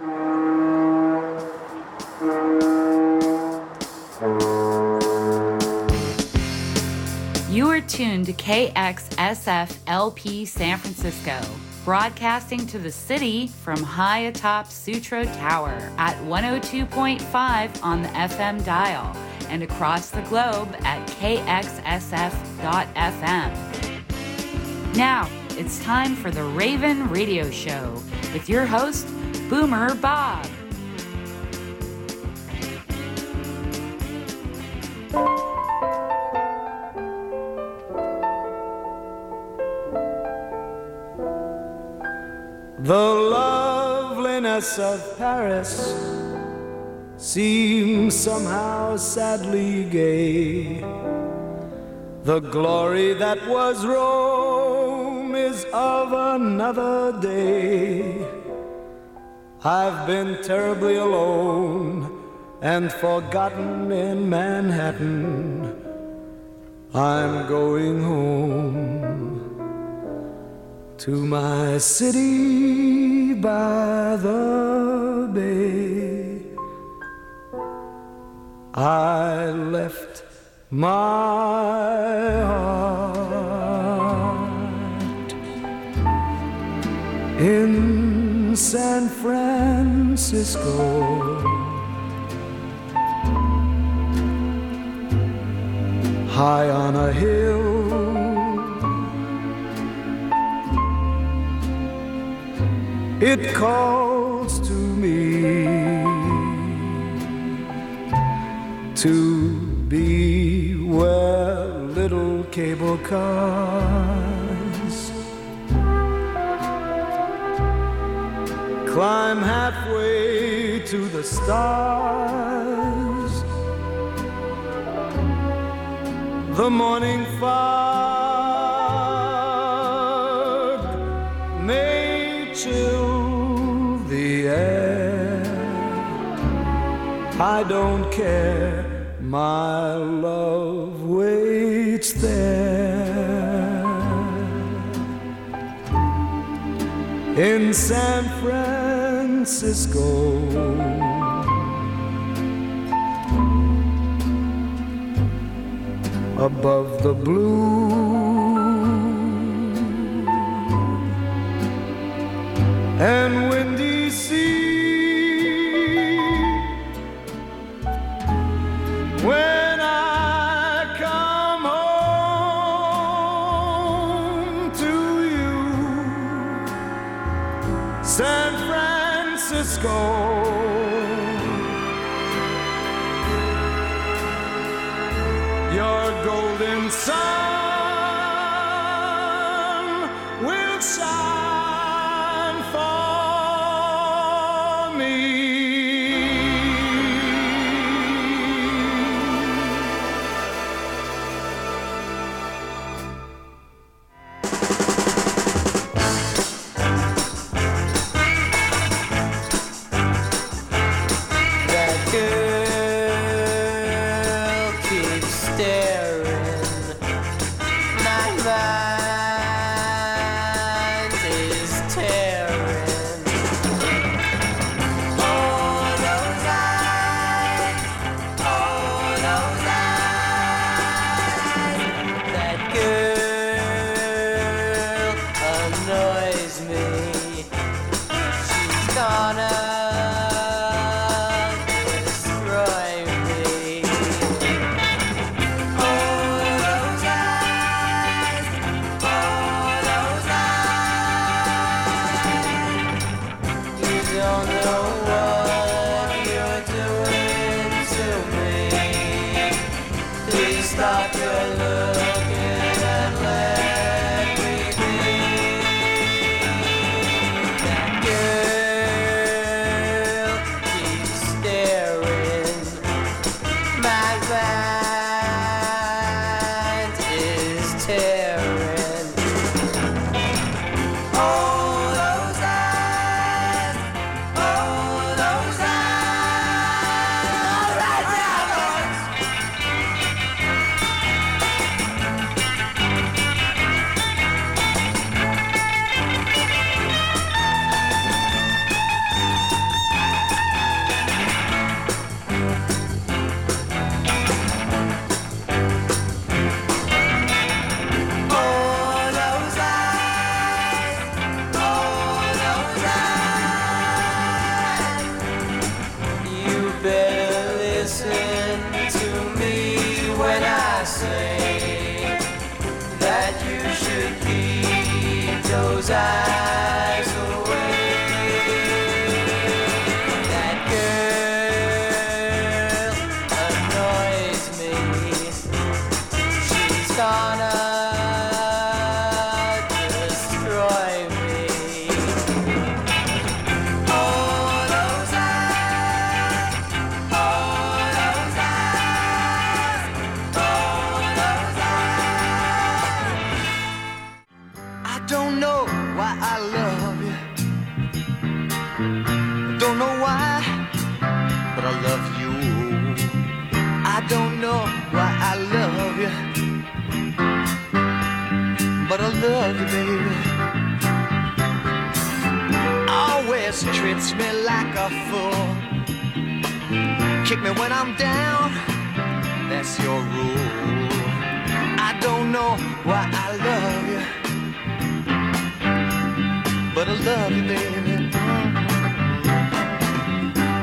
You are tuned to KXSF LP San Francisco, broadcasting to the city from high atop Sutro Tower at 102.5 on the FM dial and across the globe at kxsf.fm. Now, it's time for the Ravin' Radio Show with your host, Boomer Bob. The loveliness of Paris seems somehow sadly gay. The glory that was Rome is of another day. I've been terribly alone and forgotten in Manhattan. I'm going home to my city by the bay. I left my heart in San Francisco. High on a hill it calls to me to be where little cable cars climb halfway to the stars. The morning fog may chill the air. I don't care, my love waits there. In San Francisco. Above the blue and windy sea. When Francisco. Nirvana. love you, baby. Always treats me like a fool. Kick me when I'm down, that's your rule. I don't know why I love you, but I love you, baby.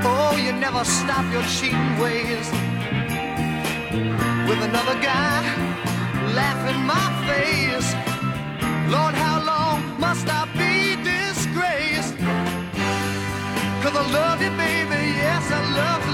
Oh, you never stop your cheating ways with another guy laughing my face. Lord, how long must I be disgraced? Cause I love you, baby, yes, I love you.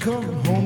come home.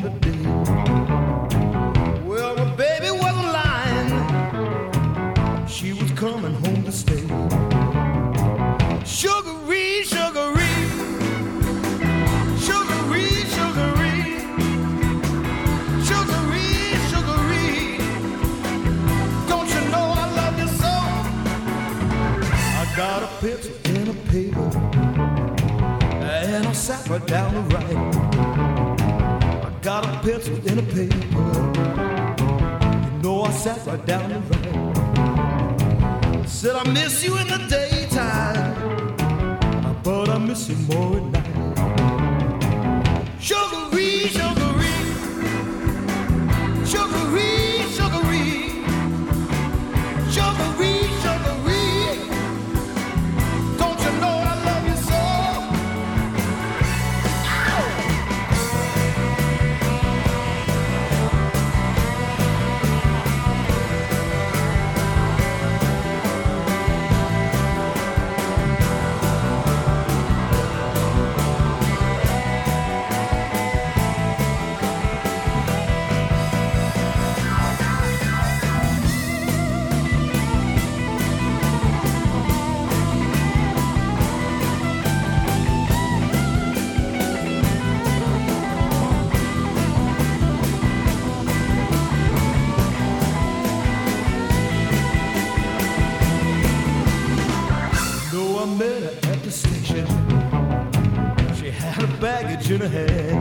ever.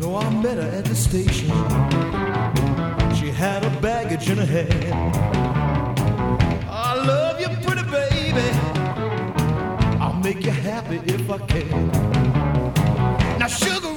No, I met her at the station. She had a baggage in her hand. I love you, pretty baby. I'll make you happy if I can. Now, sugar.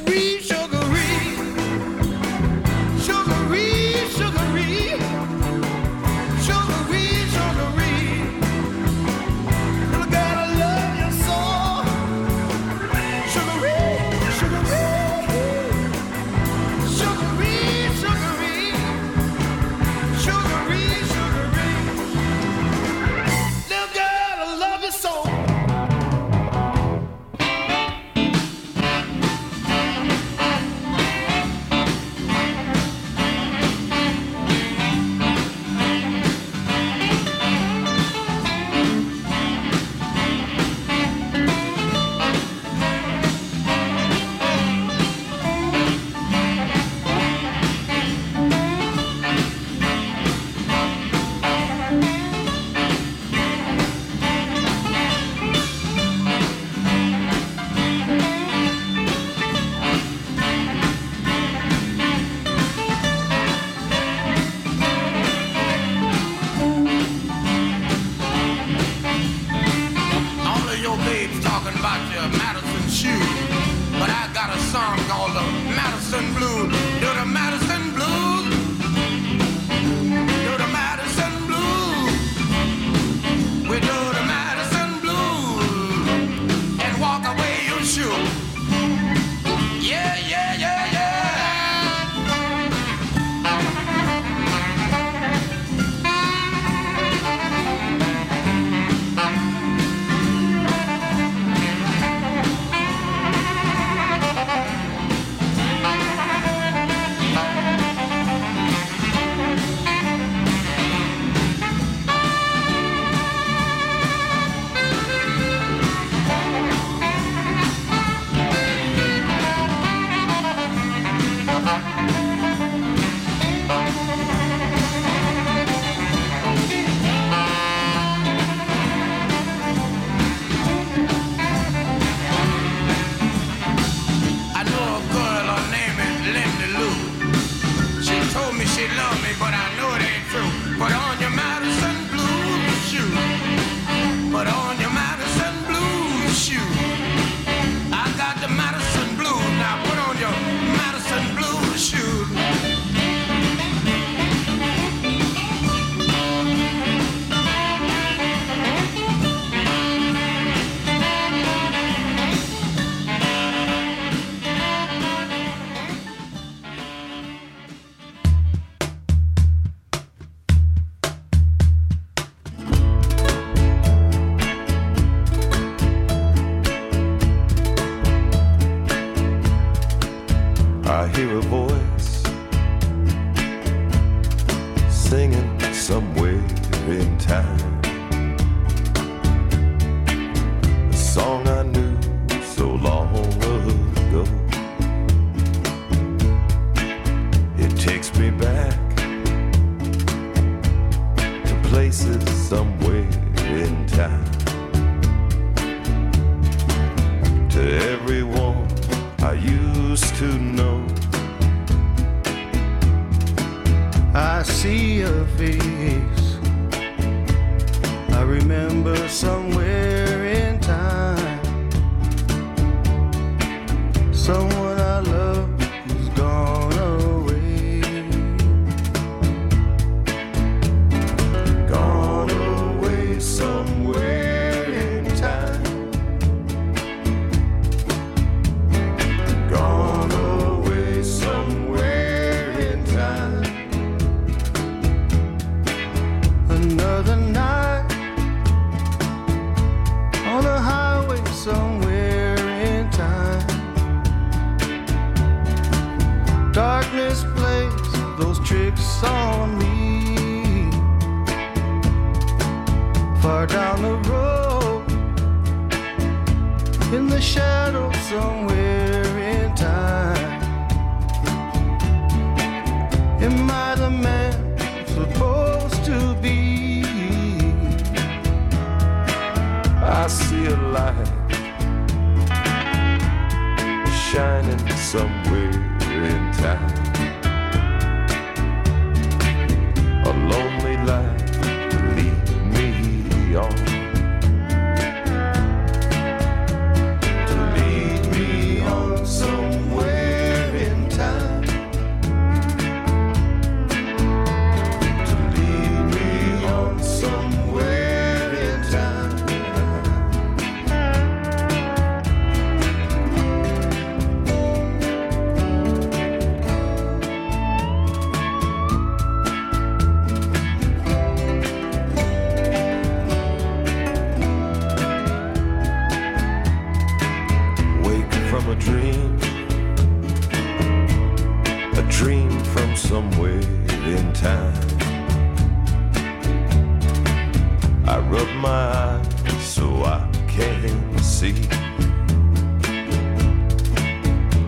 I my eyes so I can see.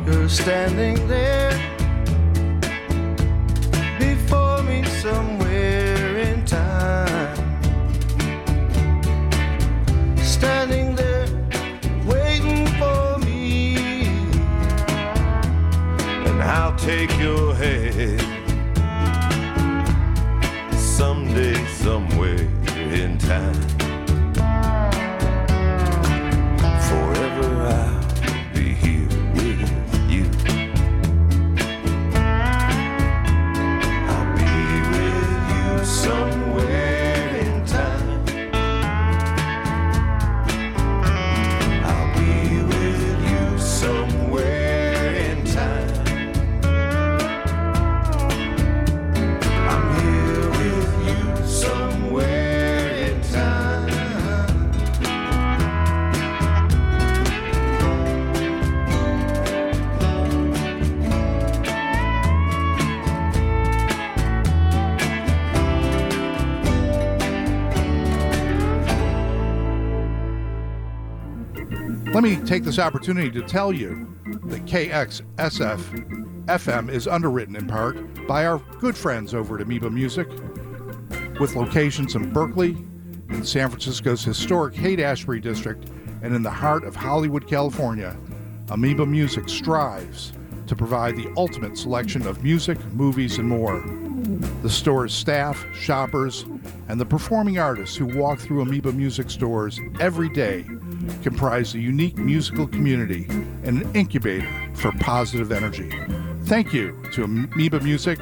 You're standing there before me somewhere in time. Standing there waiting for me. and I'll take your hand someday, somewhere time. Let me take this opportunity to tell you that KXSF FM is underwritten in part by our good friends over at Amoeba Music, with locations in Berkeley, in San Francisco's historic Haight Ashbury district, and in the heart of Hollywood, California. Amoeba Music strives to provide the ultimate selection of music, movies, and more. The store's staff, shoppers, and the performing artists who walk through Amoeba Music stores every day comprise a unique musical community and an incubator for positive energy. Thank you to Amoeba Music,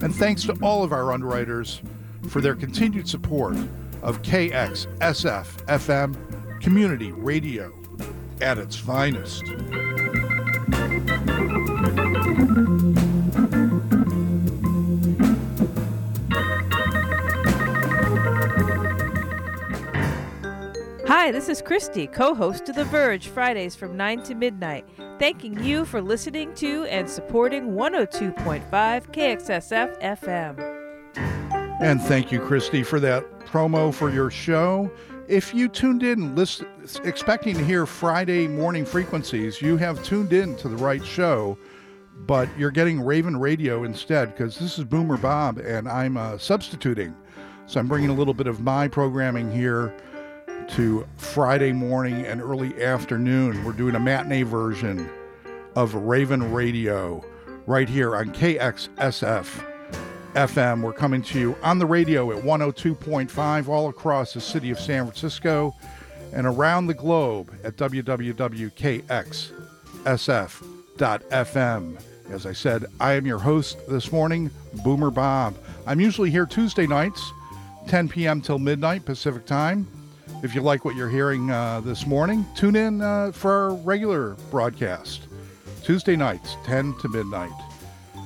and thanks to all of our underwriters for their continued support of KXSF FM community radio at its finest. Hi, this is Christy, co host of The Verge, Fridays from 9 to midnight. Thanking you for listening to and supporting 102.5 KXSF FM. And thank you, Christy, for that promo for your show. If you tuned in expecting to hear Friday morning frequencies, you have tuned in to the right show, but you're getting Ravin' Radio instead because this is Boomer Bob and I'm uh, substituting. So I'm bringing a little bit of my programming here to Friday morning and early afternoon. We're doing a matinee version of Ravin' Radio right here on KXSF FM. We're coming to you on the radio at 102.5 all across the city of San Francisco and around the globe at www.kxsf.fm. As I said, I am your host this morning, Boomer Bob. I'm usually here Tuesday nights, 10 p.m. till midnight Pacific time. If you like what you're hearing uh, this morning, tune in uh, for our regular broadcast, Tuesday nights, 10 to midnight.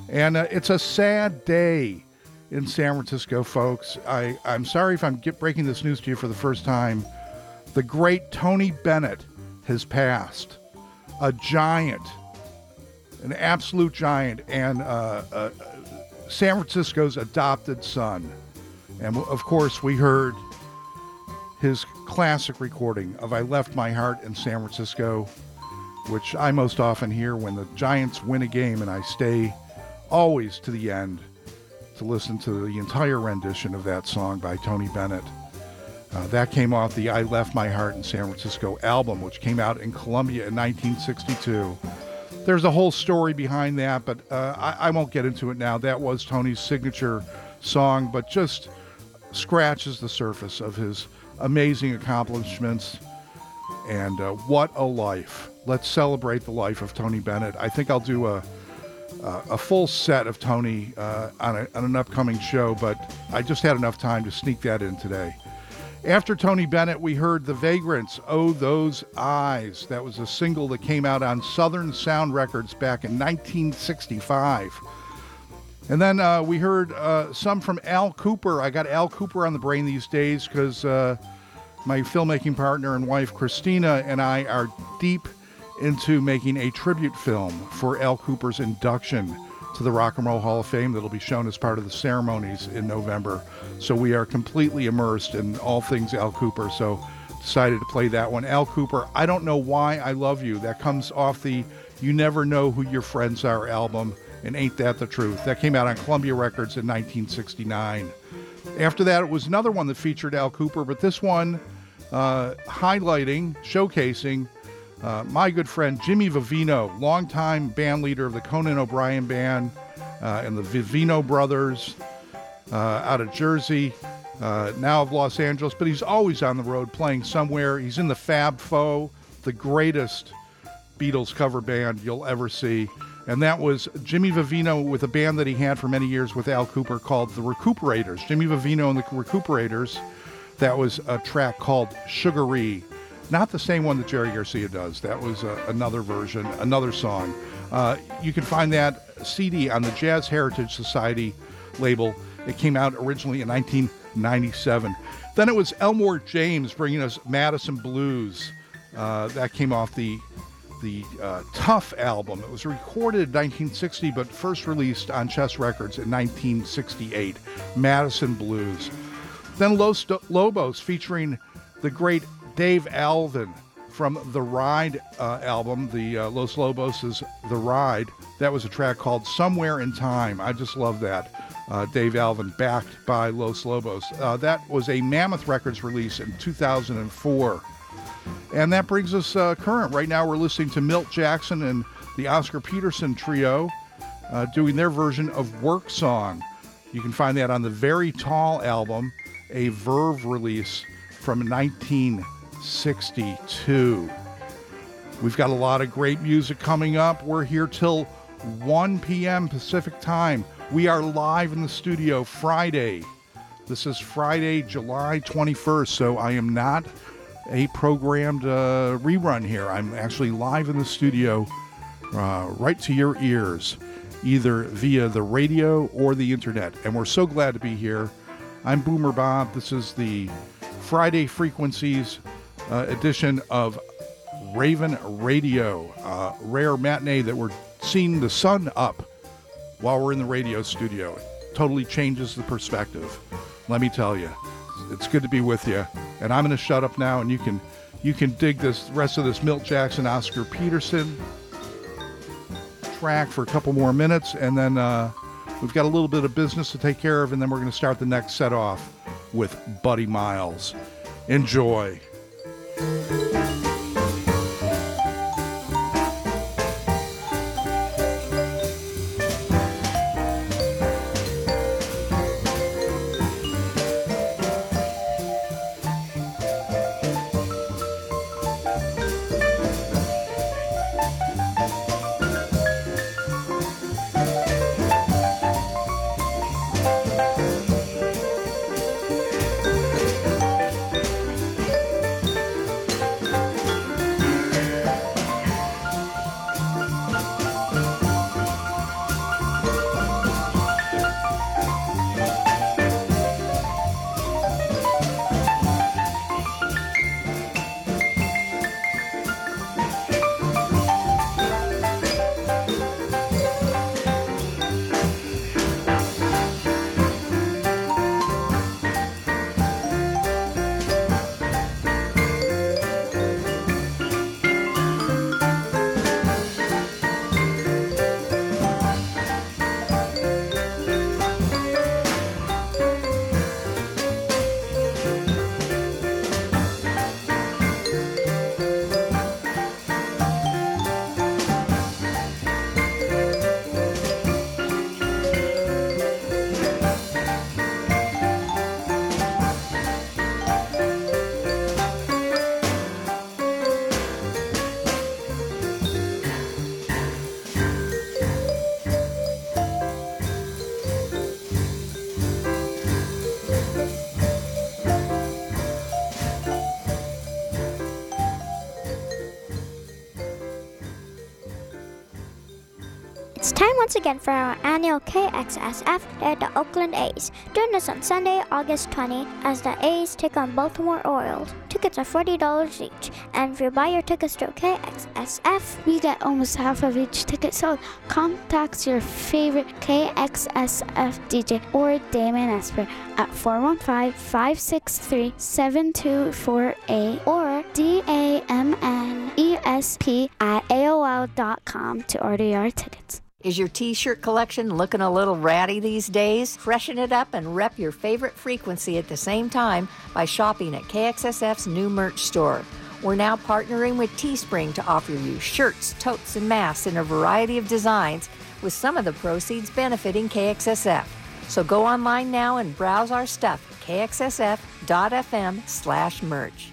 And uh, it's a sad day in San Francisco, folks. I, I'm sorry if I'm breaking this news to you for the first time. The great Tony Bennett has passed. A giant, an absolute giant, and uh, uh, San Francisco's adopted son. And of course, we heard his classic recording of I Left My Heart in San Francisco, which I most often hear when the Giants win a game, and I stay always to the end to listen to the entire rendition of that song by Tony Bennett. Uh, that came off the I Left My Heart in San Francisco album, which came out in Columbia in 1962. there's a whole story behind that, but uh, I, I won't get into it now. That was Tony's signature song, but just scratches the surface of his amazing accomplishments. And uh, what a life! Let's celebrate the life of Tony Bennett. I think I'll do a a full set of Tony uh, on, a, on an upcoming show, but I just had enough time to sneak that in today. After Tony Bennett, we heard The Vagrants, Oh Those Eyes. That was a single that came out on Southern Sound Records back in 1965. And then uh, we heard uh, some from Al Kooper. I got Al Kooper on the brain these days because uh, my filmmaking partner and wife, Christina, and I are deep into making a tribute film for Al Kooper's induction to the Rock and Roll Hall of Fame that'll be shown as part of the ceremonies in November. So we are completely immersed in all things Al Kooper. So decided to play that one. Al Kooper, I don't know why I love you. That comes off the You Never Know Who Your Friends Are album. And Ain't That the Truth? That came out on Columbia Records in 1969. After that, it was another one that featured Al Kooper, but this one uh, highlighting, showcasing uh, my good friend Jimmy Vivino, longtime band leader of the Conan O'Brien Band uh, and the Vivino Brothers uh, out of Jersey, uh, now of Los Angeles, but he's always on the road playing somewhere. He's in the Fab Four, the greatest Beatles cover band you'll ever see. And that was Jimmy Vivino with a band that he had for many years with Al Kooper called the Rekooperators. Jimmy Vivino and the Rekooperators. That was a track called Sugaree. Not the same one that Jerry Garcia does. That was uh, another version, another song. Uh, you can find that CD on the Jazz Heritage Society label. It came out originally in 1997. Then it was Elmore James bringing us Madison Blues. Uh, that came off the the uh, Tough album. It was recorded in 1960, but first released on Chess Records in 1968. Madison Blues. Then Los Lobos featuring the great Dave Alvin from the Ride uh, album, the uh, Los Lobos' The Ride. That was a track called Somewhere in Time. I just love that. Uh, Dave Alvin, backed by Los Lobos. Uh, that was a Mammoth Records release in 2004. And that brings us uh, current. Right now, we're listening to Milt Jackson and the Oscar Peterson Trio uh, doing their version of Work Song. You can find that on the Very Tall album, a Verve release from 1962. We've got a lot of great music coming up. We're here till 1 p.m. Pacific time. We are live in the studio Friday. This is Friday, July 21st, so I am not a programmed uh, rerun here. I'm actually live in the studio, uh, right to your ears, either via the radio or the internet. And we're so glad to be here. I'm Boomer Bob. This is the Friday Frequencies uh, edition of Ravin' Radio, uh, rare matinee that we're seeing the sun up while we're in the radio studio. It totally changes the perspective. Let me tell you, it's good to be with you. And I'm going to shut up now, and you can you can dig this rest of this Milt Jackson, Oscar Peterson track for a couple more minutes, and then uh, we've got a little bit of business to take care of, and then we're going to start the next set off with Buddy Miles. Enjoy. KXSF at the Oakland A's. Join us on Sunday, August 20, as the A's take on Baltimore Orioles. Tickets are $40 each, and if you buy your tickets through KXSF, we get almost half of each ticket sold. Contact your favorite KXSF DJ or Damon Esper at 415-563-7248 or D-A-M-N-E-S-P at AOL.com to order your tickets. Is your t shirt collection looking a little ratty these days? Freshen it up and rep your favorite frequency at the same time by shopping at KXSF's new merch store. We're now partnering with Teespring to offer you shirts, totes, and masks in a variety of designs, with some of the proceeds benefiting KXSF. So go online now and browse our stuff at kxsf.fm slash merch.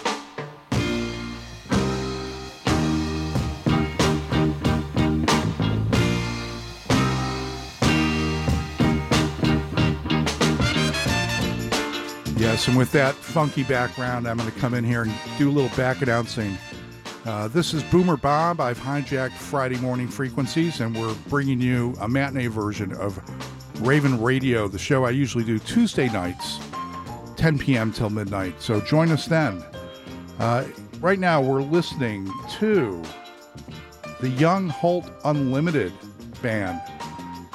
And with that funky background, I'm going to come in here and do a little back announcing. Uh, this is Boomer Bob. I've hijacked Friday morning frequencies, and we're bringing you a matinee version of Ravin' Radio, the show I usually do Tuesday nights, 10 p.m. till midnight. So join us then. Uh, right now, we're listening to the Young Holt Unlimited band,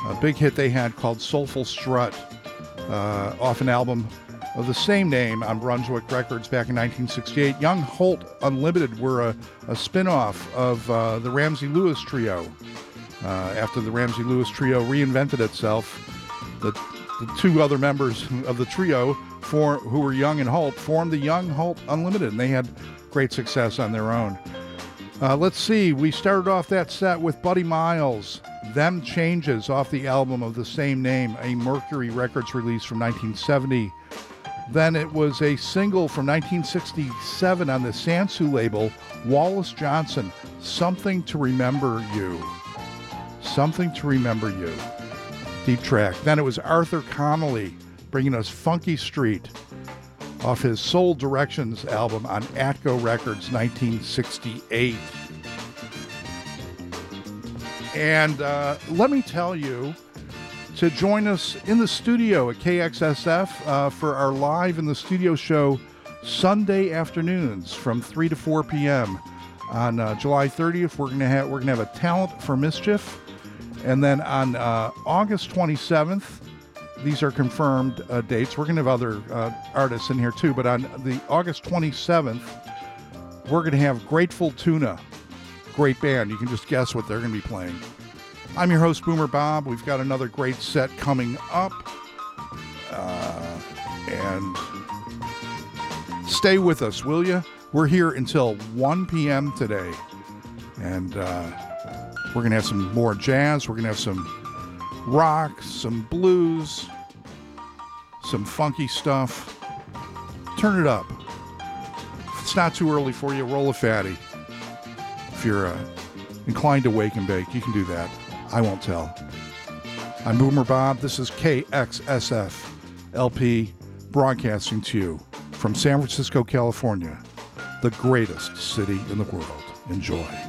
a big hit they had called Soulful Strut, uh, off an album of the same name on Brunswick Records back in 1968. Young Holt Unlimited were a, a spin off of uh, the Ramsey Lewis Trio. Uh, after the Ramsey Lewis Trio reinvented itself, the, the two other members of the trio, for, who were Young and Holt, formed the Young Holt Unlimited, and they had great success on their own. Uh, let's see, we started off that set with Buddy Miles, Them Changes, off the album of the same name, a Mercury Records release from 1970. Then it was a single from 1967 on the Sansu label, Wallace Johnson, Something to Remember You. Something to Remember You. Deep track. Then it was Arthur Conley bringing us Funky Street off his Soul Directions album on Atco Records 1968. And uh, let me tell you, to join us in the studio at KXSF uh, for our live in the studio show Sunday afternoons from 3 to 4 p.m. On uh, July 30th, we're gonna have we're gonna have a talent for mischief, and then on uh, August 27th, these are confirmed uh, dates. We're gonna have other uh, artists in here too, but on the August 27th, we're gonna have Grateful Tuna, great band. You can just guess what they're gonna be playing. I'm your host, Boomer Bob. We've got another great set coming up. Uh, and stay with us, will you? We're here until 1 p.m. today. And uh, we're going to have some more jazz. We're going to have some rock, some blues, some funky stuff. Turn it up. If it's not too early for you, roll a fatty. If you're uh, inclined to wake and bake, you can do that. I won't tell. I'm Boomer Bob. This is KXSF LP broadcasting to you from San Francisco, California, the greatest city in the world. Enjoy.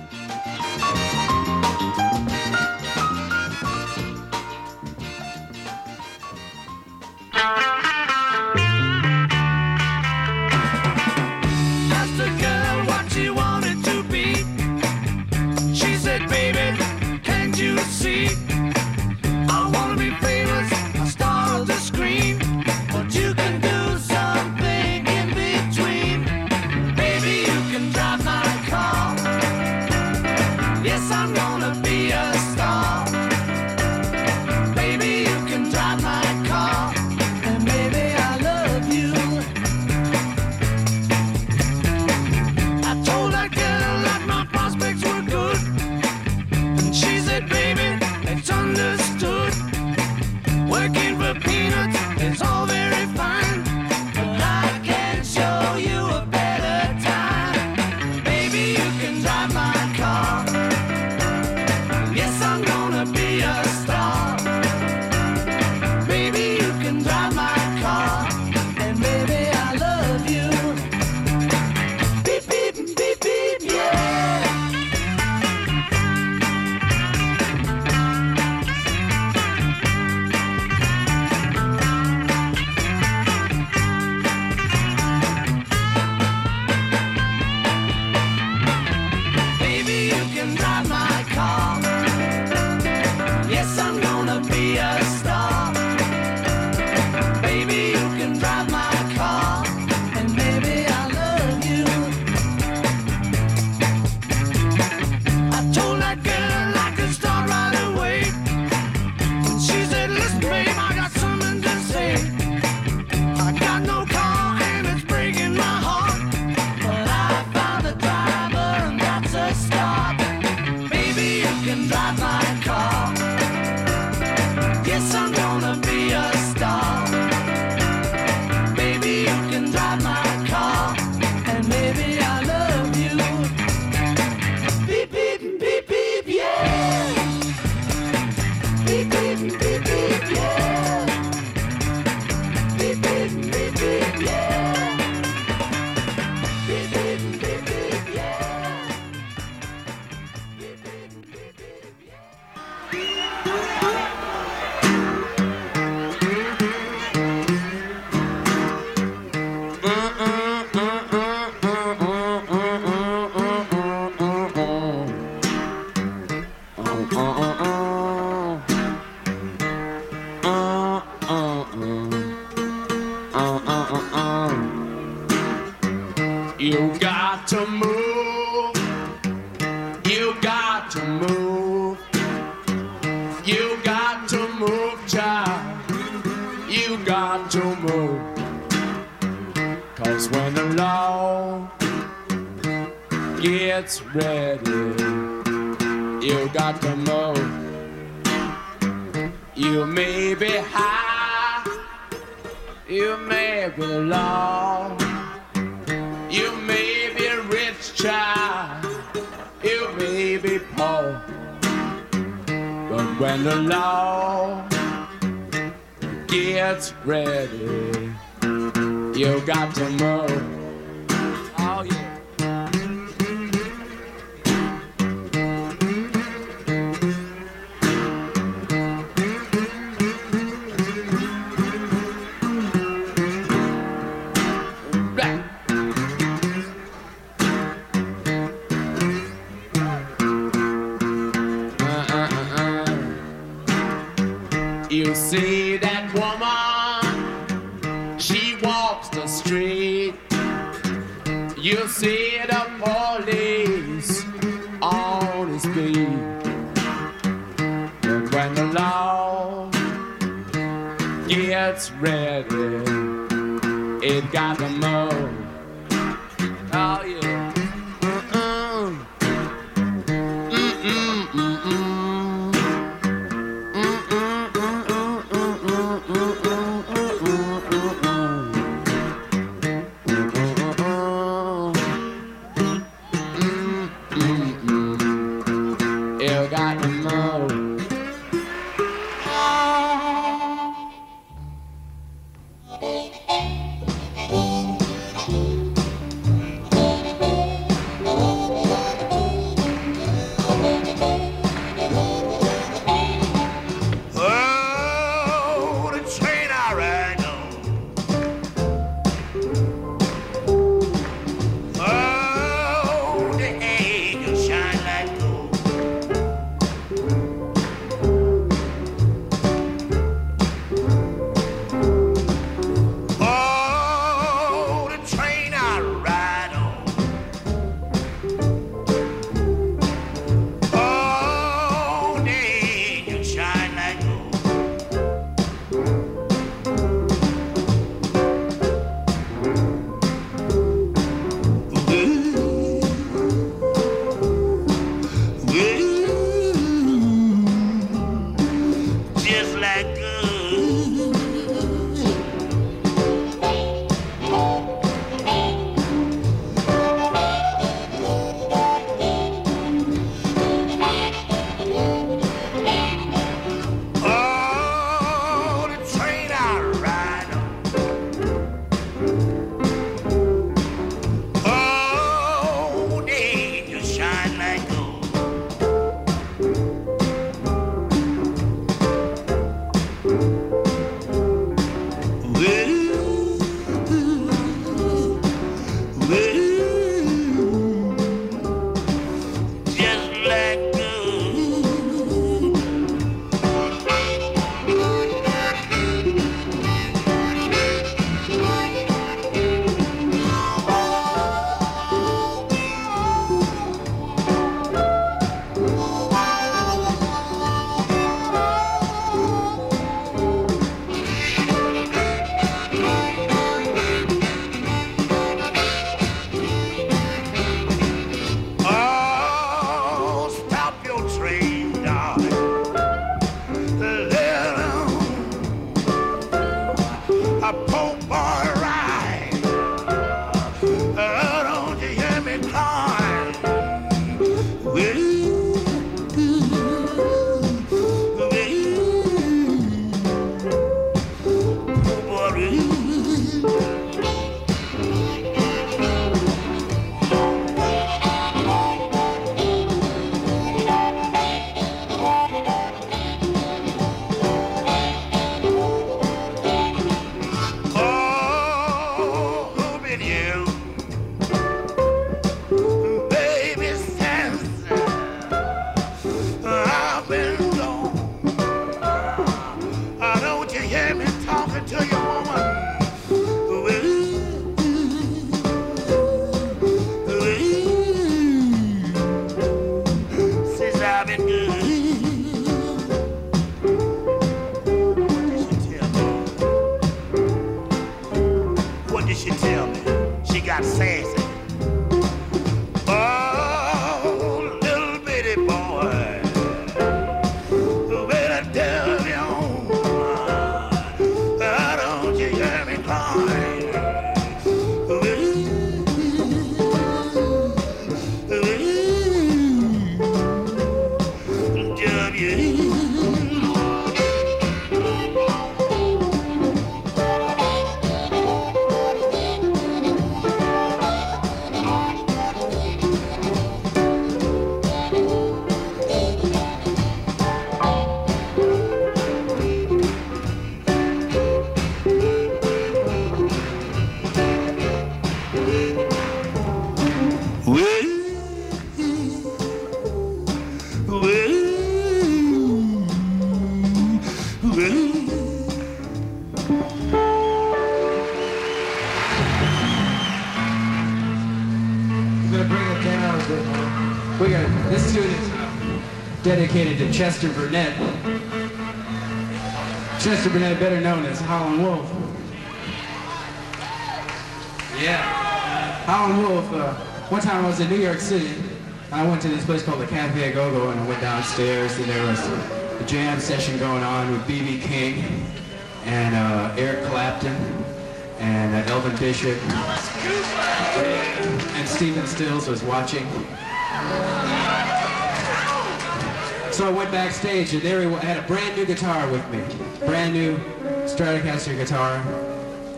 To Chester Burnett. Chester Burnett, better known as Howlin' Wolf. Yeah, Howlin' Wolf. Uh, one time I was in New York City. I went to this place called the Cafe Go Go, and I went downstairs, and there was a jam session going on with B.B. King and uh, Eric Clapton and uh, Elvin Bishop. And Stephen Stills was watching. So I went backstage and there he had a brand new guitar with me. Brand new Stratocaster guitar.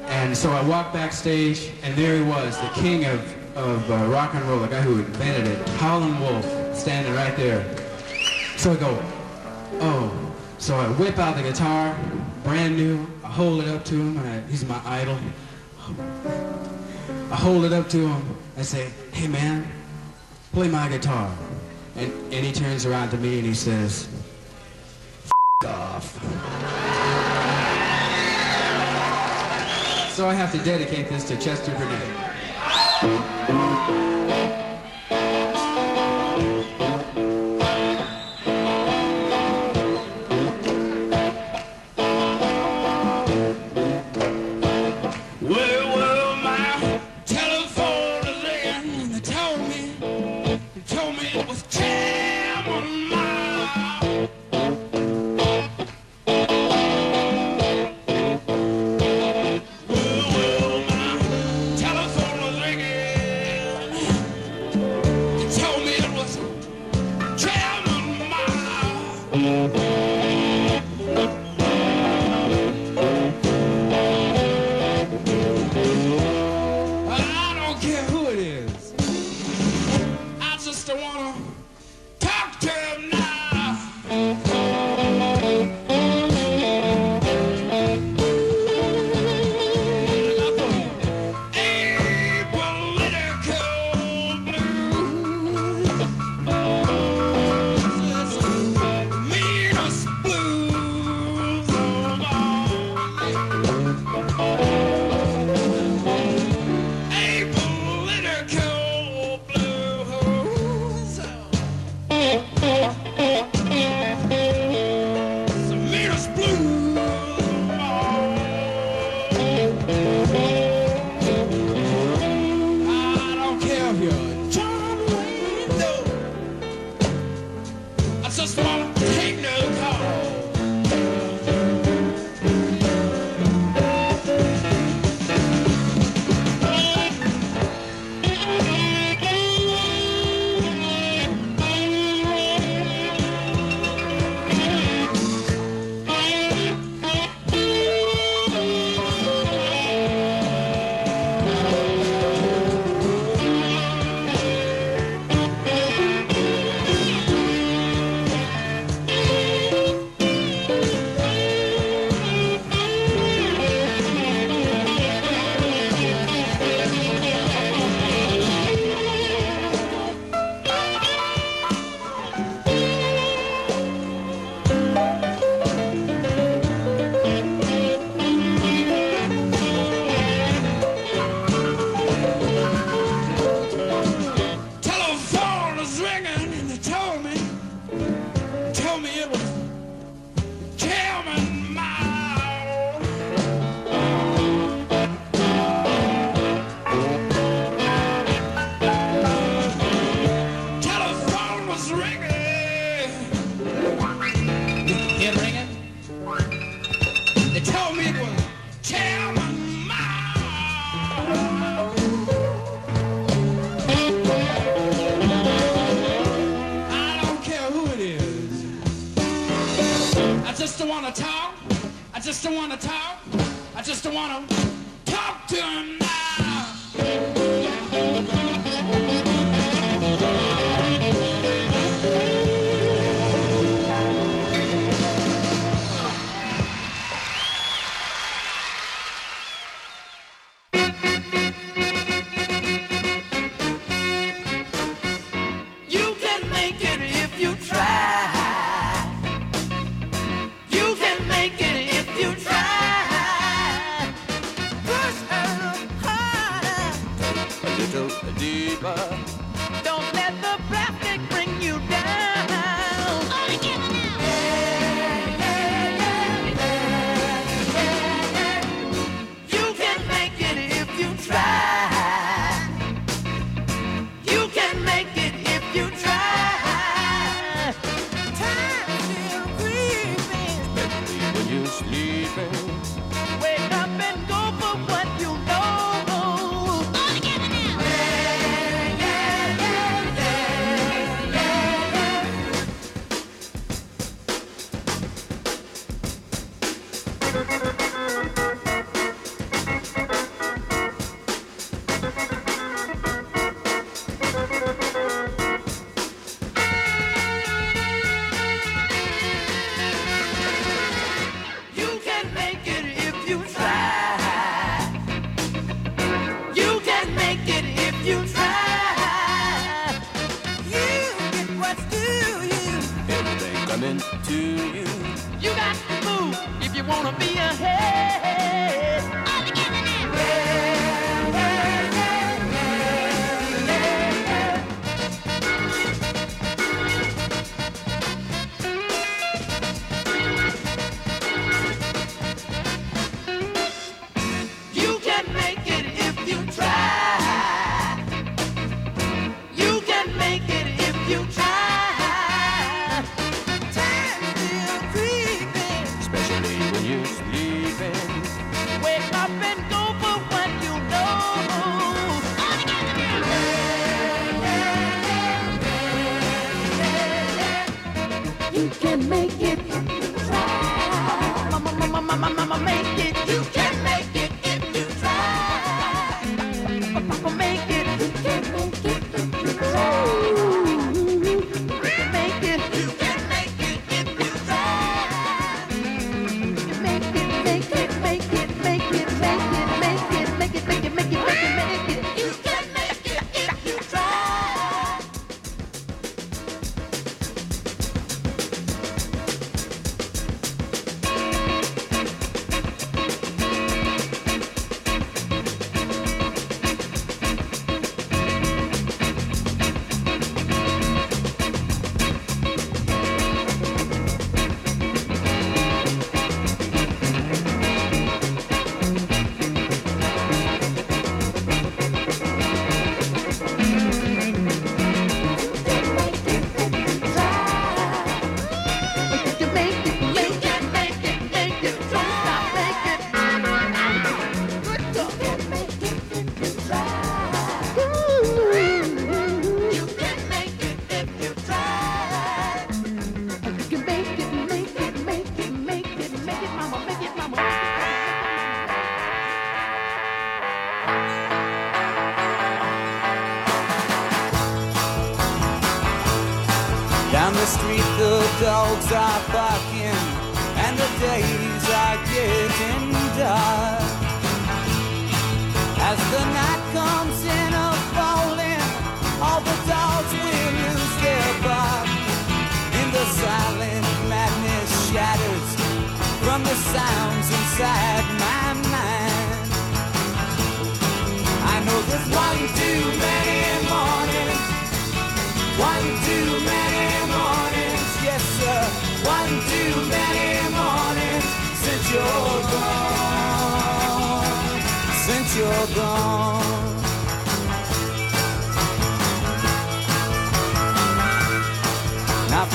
And so I walked backstage and there he was, the king of, of uh, rock and roll, the guy who invented it, Howlin' Wolf, standing right there. So I go, oh. So I whip out the guitar, brand new, I hold it up to him, and I, he's my idol. I hold it up to him. I say, hey man, play my guitar. And, he turns around to me and he says, off. So I have to dedicate this to Chester Burnett.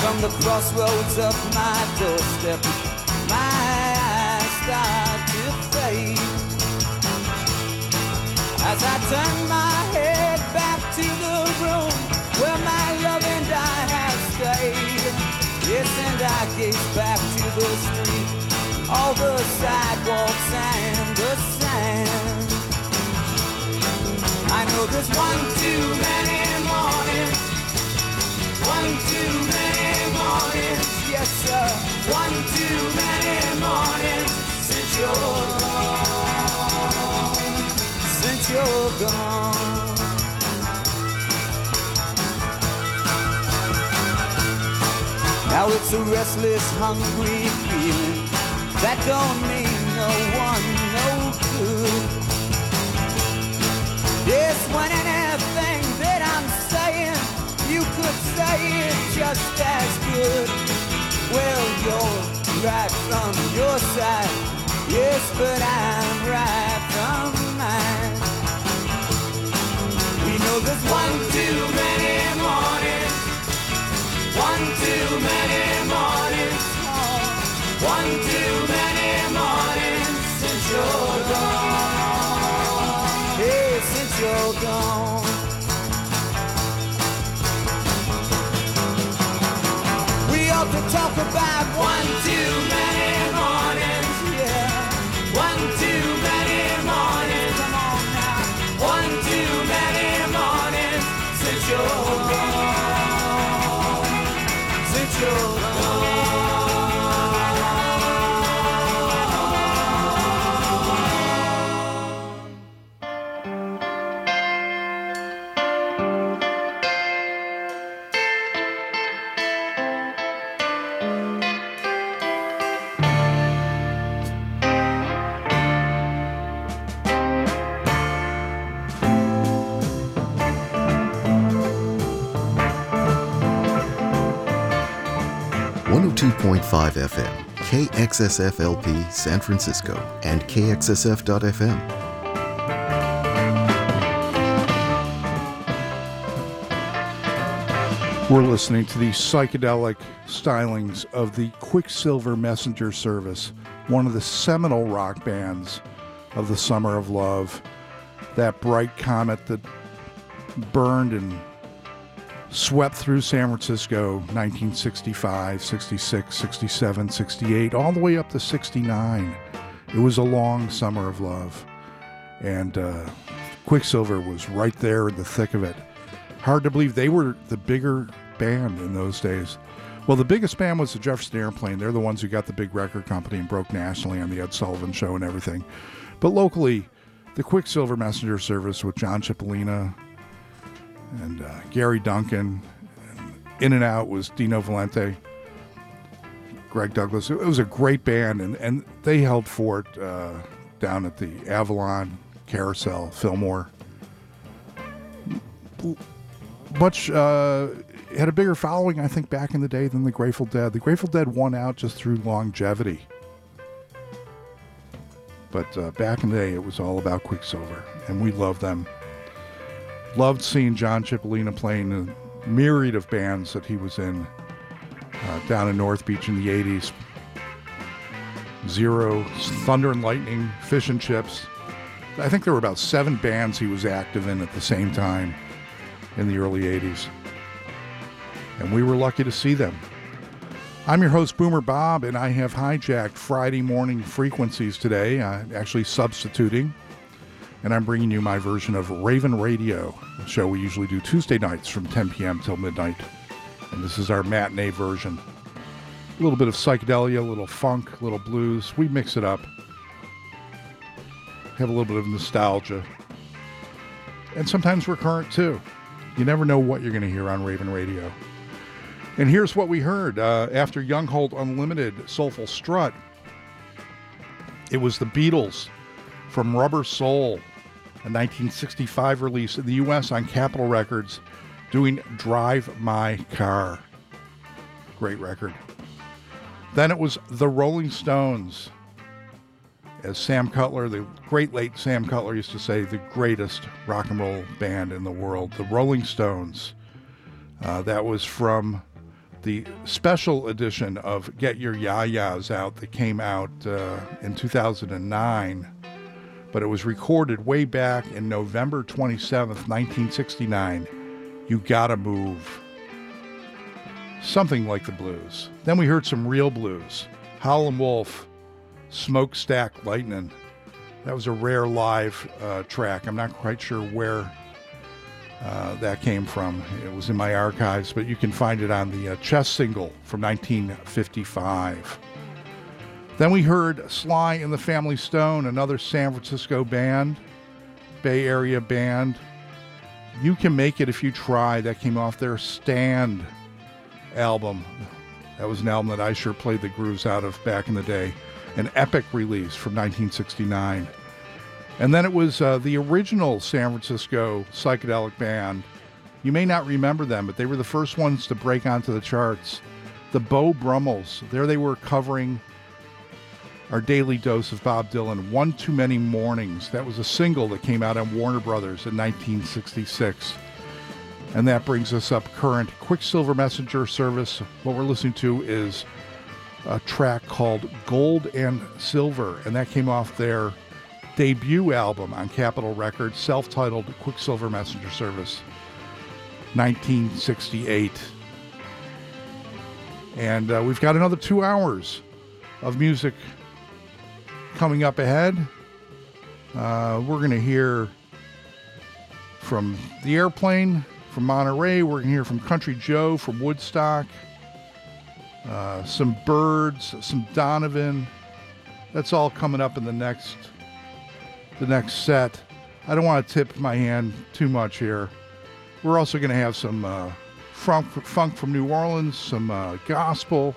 From the crossroads of my doorstep, my eyes start to fade. As I turn my head back to the room where my love and I have stayed. Yes, and I gaze back to the street, all the sidewalks and there's one too many mornings, one too many mornings, yes sir, one too many mornings since you're gone, since you're gone. Now it's a restless, hungry feeling that don't mean no one no good. Yes, when anything that I'm saying, you could say it just as good. Well, you're right from your side, yes, but I'm right from mine. We know there's one too many mornings, one too many mornings, one too many mornings since you're gone. Hey, gone. We ought to talk about one too many mornings, yeah. One too many mornings, come on now. One too many mornings since you're gone. Since you're KXSFLP San Francisco, and KXSF.FM. We're listening to the psychedelic stylings of the Quicksilver Messenger Service, one of the seminal rock bands of the Summer of Love. That bright comet that burned and swept through San Francisco 1965, 66, 67, 68, all the way up to 69. It was a long summer of love. And uh, Quicksilver was right there in the thick of it. Hard to believe they were the bigger band in those days. Well, the biggest band was the Jefferson Airplane. They're the ones who got the big record company and broke nationally on the Ed Sullivan Show and everything. But locally, the Quicksilver Messenger Service with John Cipollina and uh, Gary Duncan. In and out was Dino Valenti, Greg Douglas. It was a great band, and, and they held fort uh, down at the Avalon Carousel Fillmore. Much uh, had a bigger following, I think, back in the day than the Grateful Dead. The Grateful Dead won out just through longevity. But uh, back in the day, it was all about Quicksilver, and we loved them. Loved seeing John Cipollina playing a myriad of bands that he was in uh, down in North Beach in the 80s. Zero, Thunder and Lightning, Fish and Chips. I think there were about seven bands he was active in at the same time in the early 80s. And we were lucky to see them. I'm your host, Boomer Bob, and I have hijacked Friday morning frequencies today, uh, actually substituting. And I'm bringing you my version of Ravin' Radio, a show we usually do Tuesday nights from 10 p.m. till midnight. And this is our matinee version. A little bit of psychedelia, a little funk, a little blues. We mix it up. Have a little bit of nostalgia. And sometimes we're current too. You never know what you're going to hear on Ravin' Radio. And here's what we heard uh, after Young Holt Unlimited Soulful Strut. It was the Beatles from Rubber Soul, a 1965 release in the U.S. on Capitol Records, doing Drive My Car. Great record. Then it was the Rolling Stones, as Sam Cutler, the great late Sam Cutler, used to say, the greatest rock and roll band in the world, the Rolling Stones. Uh, that was from the special edition of Get Your Ya-Ya's Out that came out uh, in 2009, but it was recorded way back in November 27th, 1969. You Gotta Move. Something like the blues. Then we heard some real blues. Howlin' Wolf, Smokestack Lightning. That was a rare live uh, track. I'm not quite sure where uh, that came from. It was in my archives, but you can find it on the uh, chess single from 1955. Then we heard Sly and the Family Stone, another San Francisco band, Bay Area band. You Can Make It If You Try. That came off their Stand album. That was an album that I sure played the grooves out of back in the day. An epic release from 1969. And then it was uh, the original San Francisco psychedelic band. You may not remember them, but they were the first ones to break onto the charts. The Beau Brummels. There they were covering our daily dose of Bob Dylan, One Too Many Mornings. That was a single that came out on Warner Brothers in 1966. And that brings us up current Quicksilver Messenger service. What we're listening to is a track called Gold and Silver, and that came off their debut album on Capitol Records, self titled Quicksilver Messenger Service, 1968. And uh, we've got another two hours of music coming up ahead. Uh, we're going to hear from the airplane from Monterey. We're going to hear from Country Joe from Woodstock. Uh, some Byrds, some Donovan. That's all coming up in the next the next set. I don't want to tip my hand too much here. We're also going to have some uh, funk, funk from New Orleans, some uh, gospel,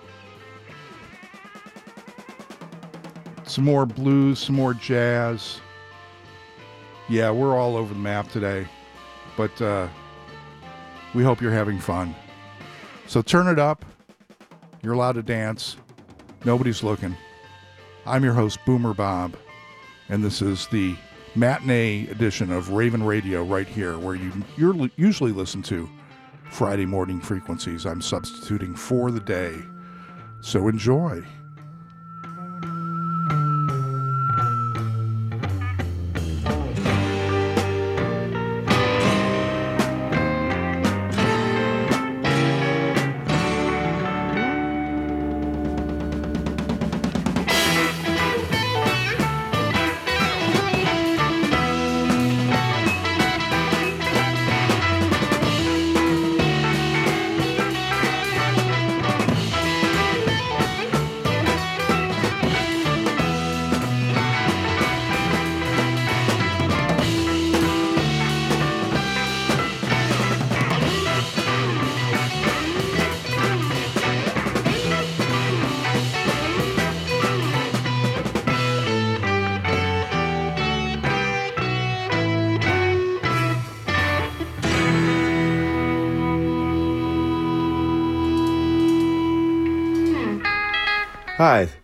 some more blues, some more jazz. Yeah, we're all over the map today, but uh, we hope you're having fun. So turn it up. You're allowed to dance. Nobody's looking. I'm your host, Boomer Bob, and this is the matinee edition of Ravin' Radio right here, where you you're usually listen to Friday morning frequencies. I'm substituting for the day. So enjoy.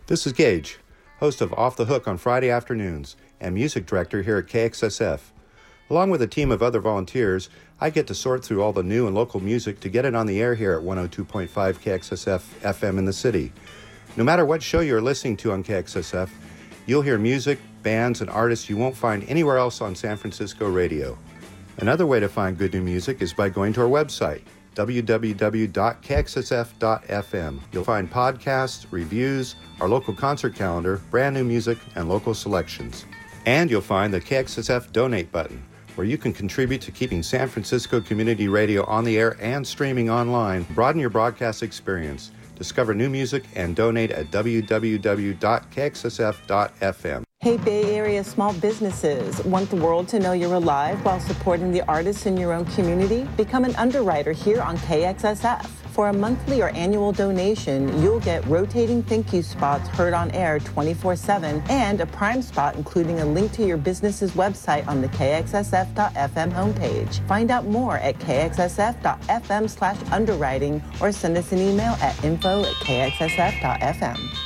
This is Gage, host of Off the Hook on Friday afternoons and music director here at KXSF. Along with a team of other volunteers, I get to sort through all the new and local music to get it on the air here at 102.5 KXSF FM in the city. No matter what show you're listening to on KXSF, you'll hear music, bands, and artists you won't find anywhere else on San Francisco radio. Another way to find good new music is by going to our website, www.kxsf.fm. You'll find podcasts, reviews, our local concert calendar, brand new music, and local selections. And you'll find the KXSF donate button, where you can contribute to keeping San Francisco Community Radio on the air and streaming online. Broaden your broadcast experience. Discover new music and donate at www.kxsf.fm. Hey, Bay Area small businesses. Want the world to know you're alive while supporting the artists in your own community? Become an underwriter here on KXSF. For a monthly or annual donation, you'll get rotating thank you spots heard on air 24 7 and a prime spot, including a link to your business's website on the KXSF.FM homepage. Find out more at KXSF.FM slash underwriting or send us an email at info at KXSF.FM.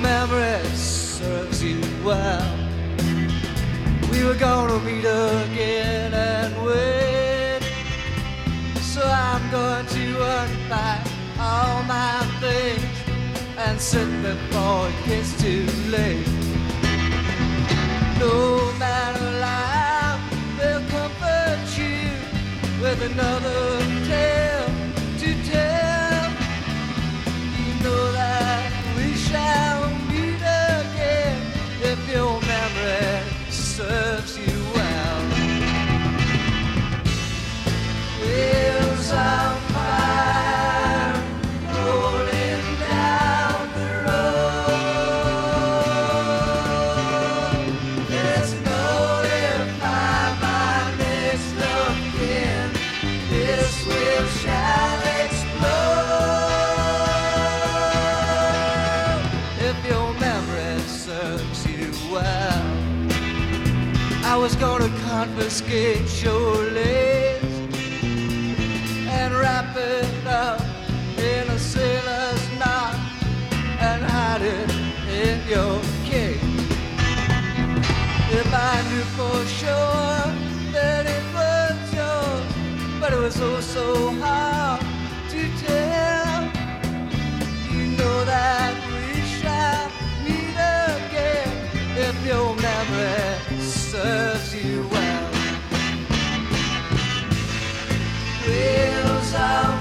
memory serves you well. We were gonna meet again and when. So I'm going to unpack all my things and sit before it gets too late. No matter life, they'll comfort you with another tale. Your lace and wrap it up in a sailor's knot and hide it in your cake. If I knew for sure that it was yours, but it was oh so hard Wheels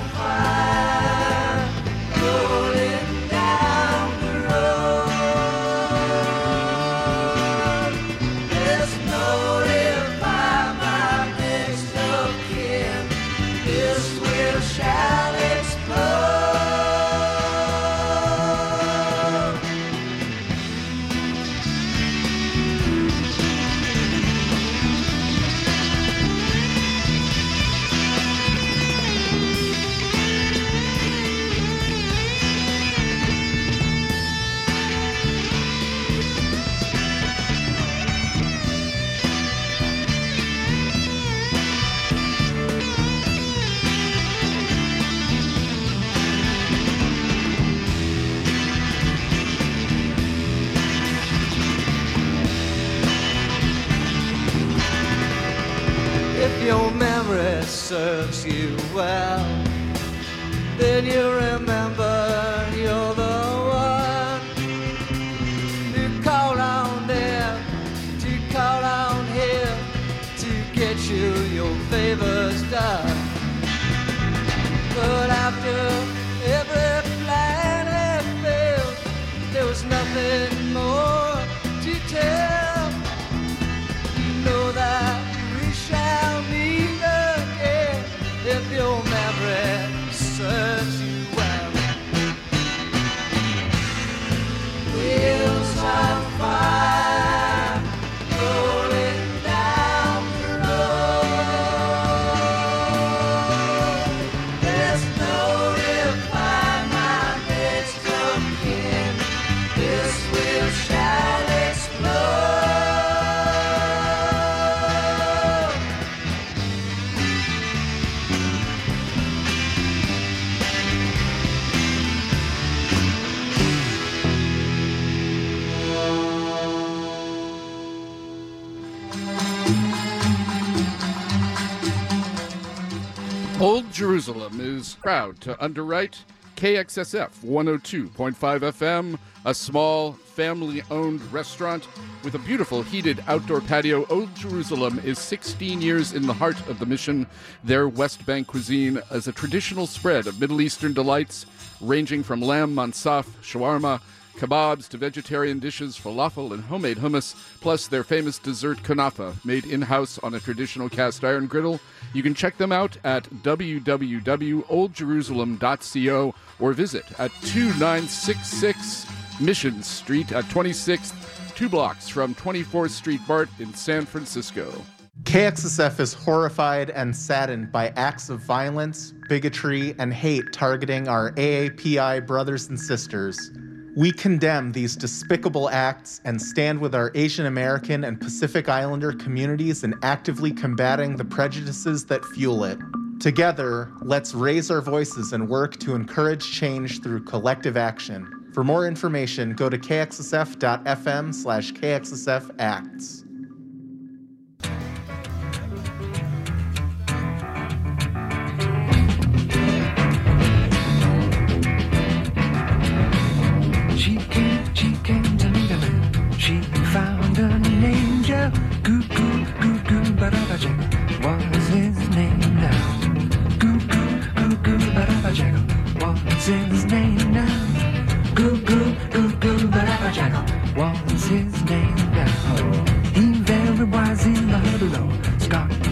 said is proud to underwrite KXSF 102.5 FM, a small family owned restaurant with a beautiful heated outdoor patio. Old Jerusalem is 16 years in the heart of the mission. Their West Bank cuisine is a traditional spread of Middle Eastern delights ranging from lamb mansaf, shawarma, kebabs to vegetarian dishes, falafel, and homemade hummus, plus their famous dessert kanafa, made in house on a traditional cast iron griddle. You can check them out at www.oldjerusalem.co or visit at 2966 Mission Street at 26th, two blocks from 24th Street BART in San Francisco. KXSF is horrified and saddened by acts of violence, bigotry, and hate targeting our AAPI brothers and sisters. We condemn these despicable acts and stand with our Asian American and Pacific Islander communities in actively combating the prejudices that fuel it. Together, let's raise our voices and work to encourage change through collective action. For more information, go to kxsf.fm slash kxsfacts.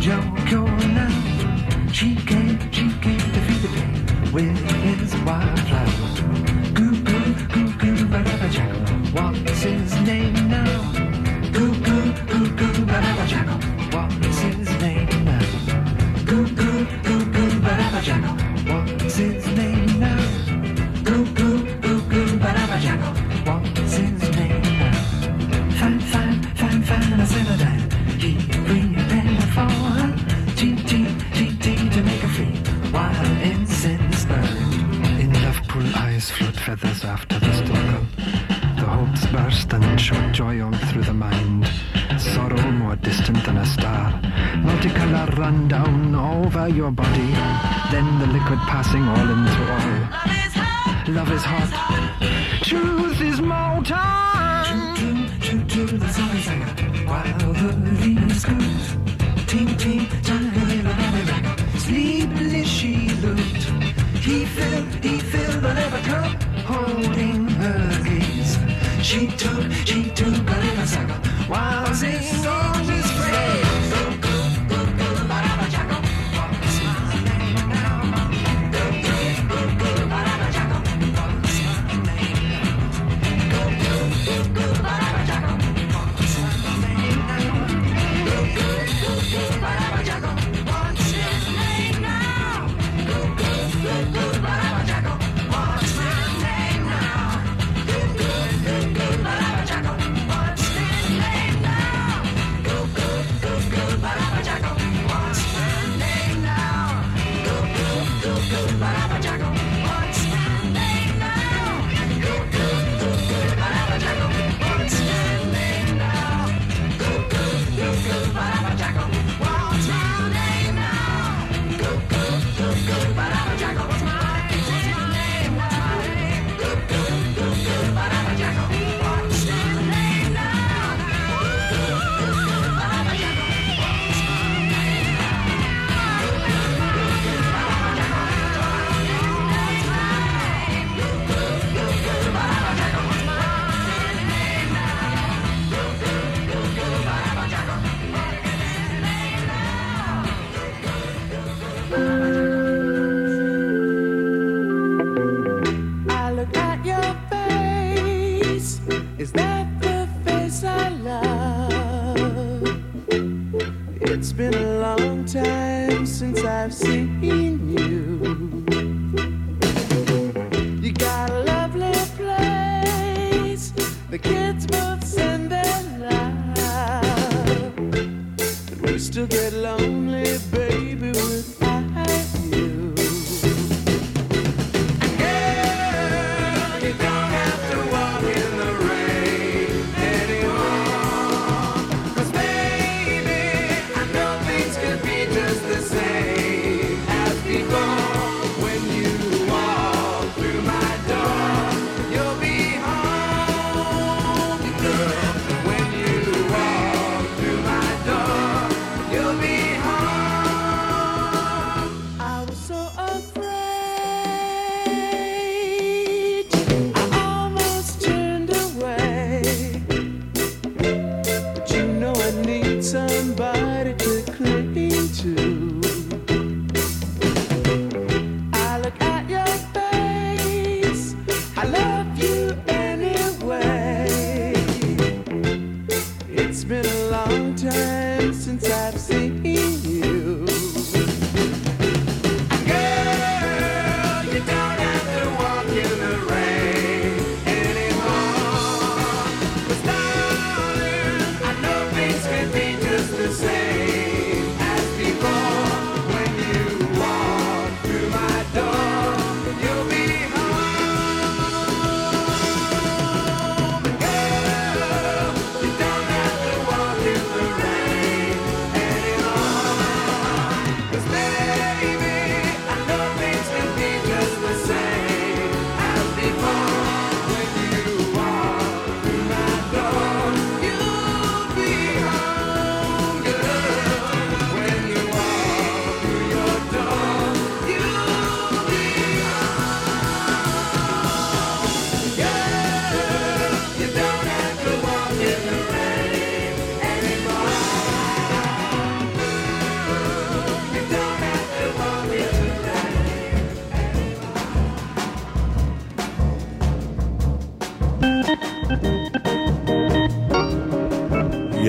Jericho now. She came, she came to feed the day with his wildflower.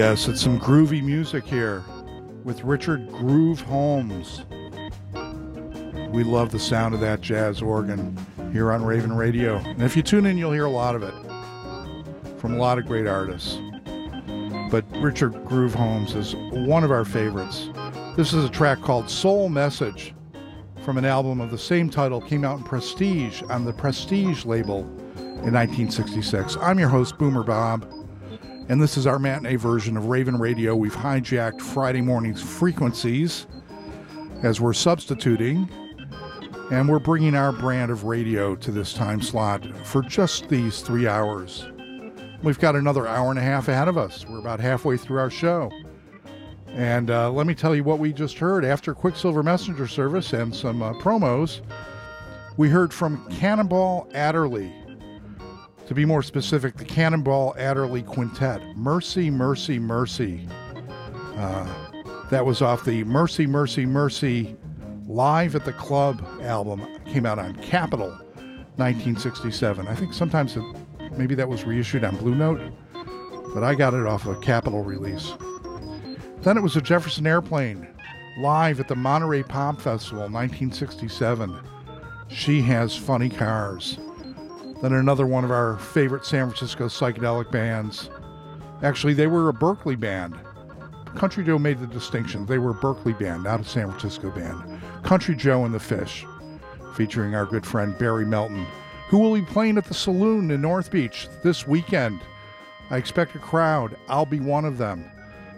Yes, it's some groovy music here with Richard Groove Holmes. We love the sound of that jazz organ here on Ravin' Radio. And if you tune in, you'll hear a lot of it from a lot of great artists. But Richard Groove Holmes is one of our favorites. This is a track called Soul Message from an album of the same title, came out in Prestige on the Prestige label in 1966. I'm your host, Boomer Bob and this is our matinee version of Ravin' Radio. We've hijacked Friday morning's frequencies as we're substituting, and we're bringing our brand of radio to this time slot for just these three hours. We've got another hour and a half ahead of us. We're about halfway through our show. And uh, let me tell you what we just heard. After Quicksilver Messenger Service and some uh, promos, we heard from Cannonball Adderley. To be more specific, the Cannonball Adderley Quintet. Mercy, Mercy, Mercy. Uh, that was off the Mercy, Mercy, Mercy Live at the Club album. Came out on Capitol 1967. I think sometimes it, maybe that was reissued on Blue Note, but I got it off a Capitol release. Then it was a Jefferson Airplane live at the Monterey Pop Festival 1967. She has funny cars. Then another one of our favorite San Francisco psychedelic bands. Actually, they were a Berkeley band. Country Joe made the distinction. They were a Berkeley band, not a San Francisco band. Country Joe and the Fish, featuring our good friend Barry Melton, who will be playing at the Saloon in North Beach this weekend. I expect a crowd. I'll be one of them.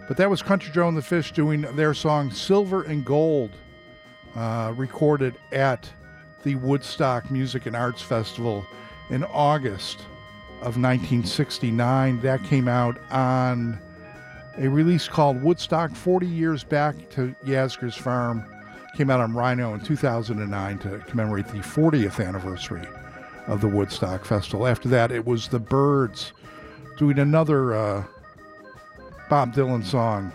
But that was Country Joe and the Fish doing their song Silver and Gold, uh, recorded at the Woodstock Music and Arts Festival in August of 1969. That came out on a release called Woodstock 40 Years Back to Yasgur's Farm. Came out on Rhino in 2009 to commemorate the 40th anniversary of the Woodstock Festival. After that, it was the Byrds doing another uh, Bob Dylan song,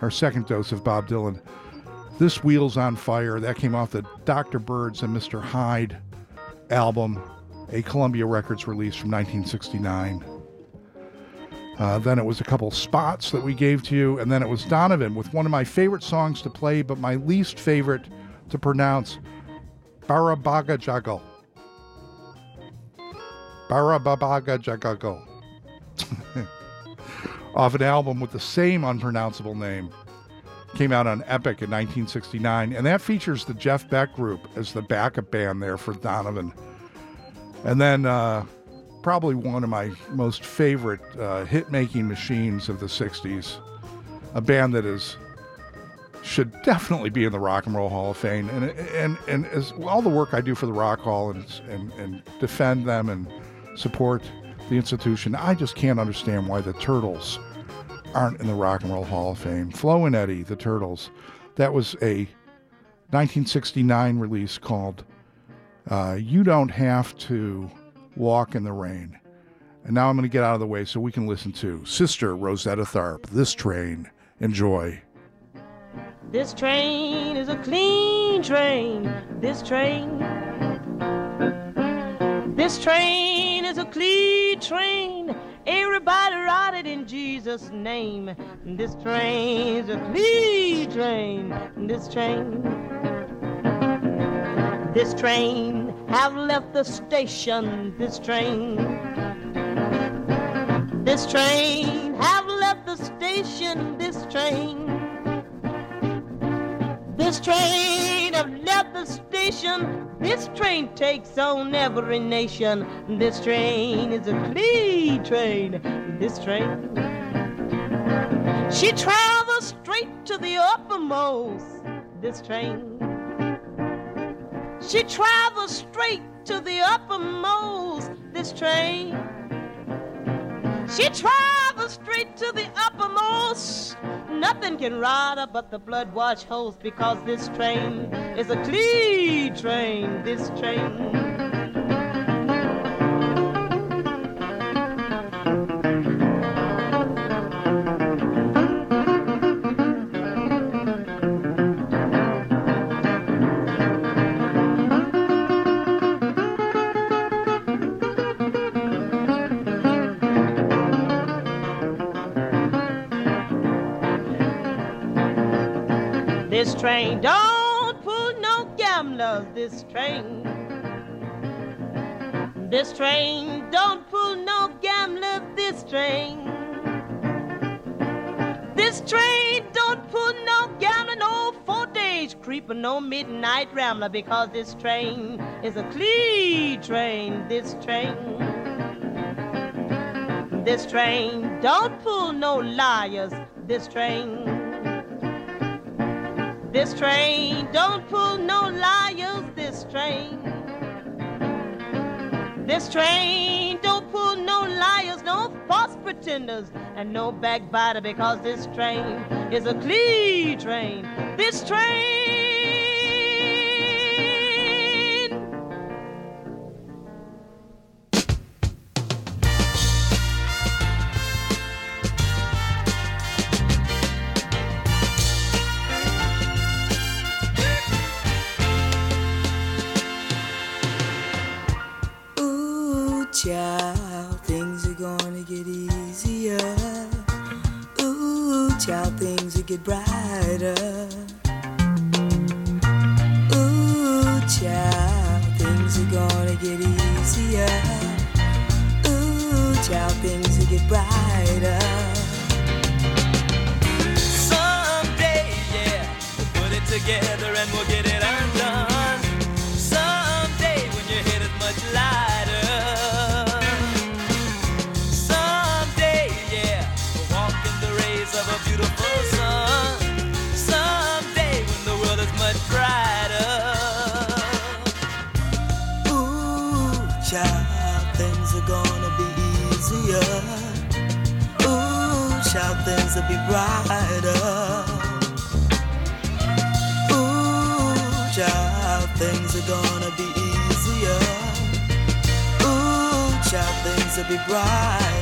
our second dose of Bob Dylan. This Wheels on Fire, that came off the Dr. Byrds and Mr. Hyde album, a Columbia Records release from 1969. Uh, then it was a couple spots that we gave to you, and then it was Donovan with one of my favorite songs to play, but my least favorite to pronounce, Barabajagal. Barabaga Jagal. Off an album with the same unpronounceable name. Came out on Epic in 1969, and that features the Jeff Beck Group as the backup band there for Donovan. And then uh, probably one of my most favorite uh, hit making machines of the 60s. A band that is should definitely be in the Rock and Roll Hall of Fame. And and and as all the work I do for the Rock Hall and and, and defend them and support the institution, I just can't understand why the Turtles aren't in the Rock and Roll Hall of Fame. Flo and Eddie, the Turtles. That was a 1969 release called uh, You Don't Have to Walk in the Rain. And now I'm going to get out of the way so we can listen to Sister Rosetta Tharpe, This Train. Enjoy. This train is a clean train. This train. This train is a clean train. Everybody ride it in Jesus' name. This train is a clean train. This train. This train have left the station. This train. This train have left the station. This train. This train have left the station. This train takes on every nation. This train is a clean train. This train. She travels straight to the uppermost. This train. She travels straight to the uppermost. This train. She travels straight to the uppermost. Nothing can ride her but the blood wash hose because this train is a clean train. This train. This train don't pull no gamblers. This train. This train don't pull no gamblers. This train. This train don't pull no gambler, no four days creeper, no midnight rambler because this train is a clean train. This train. This train don't pull no liars. This train. This train don't pull no liars. This train. This train don't pull no liars, no false pretenders, and no backbiter because this train is a clean train. This train. Will get brighter. Ooh, child, things are gonna get easier. Ooh, child, things will get brighter. Someday, yeah, we'll put it together and we'll get it be brighter. Ooh, child, things are gonna be easier. Ooh, child, things will be brighter.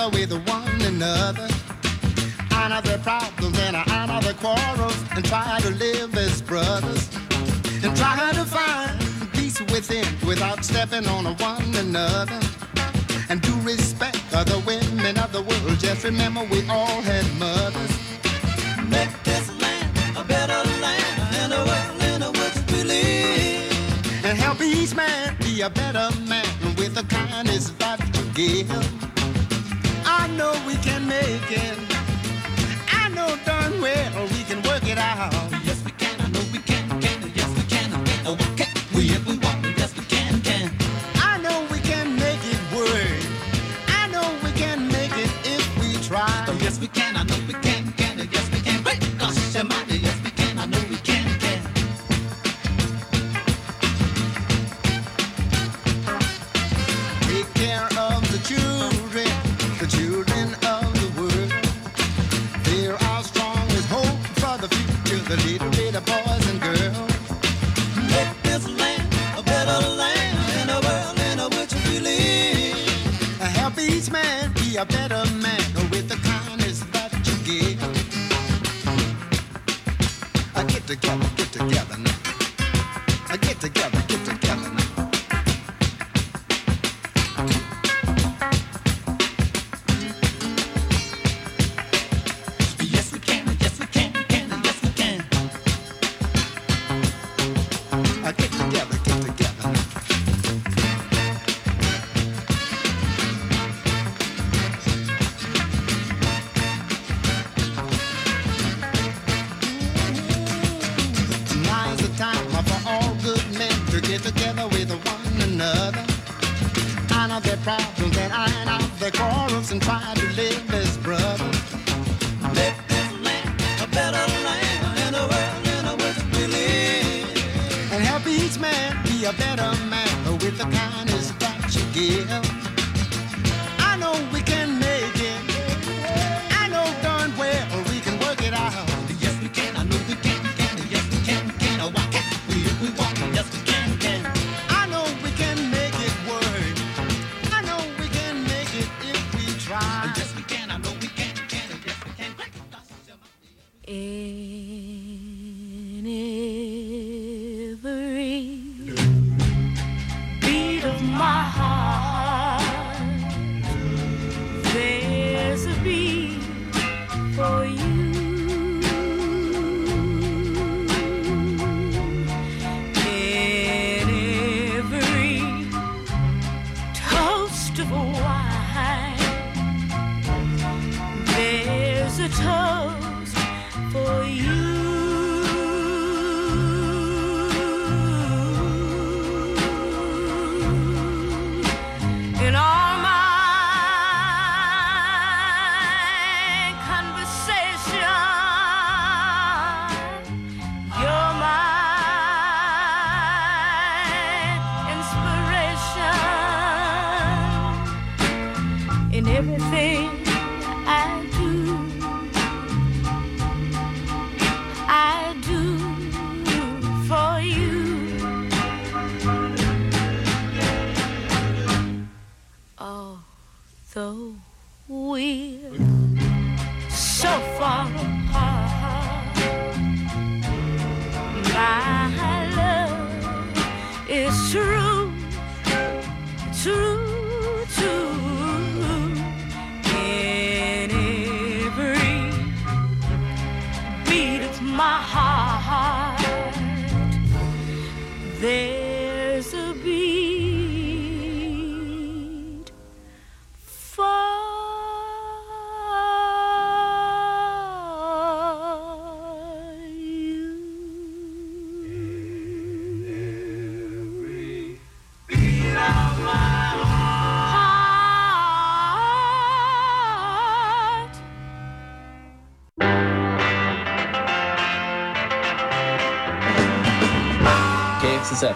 Together with one another. Honor their problems and honor their quarrels and try to live as brothers. And try to find peace within without stepping on one another. And do respect other women of the world. Just remember we all had mothers. Problems and iron out their quarrels and try to live as brothers. Make this land a better land a world in which we live. And help each man be a better man with the kindness that you give.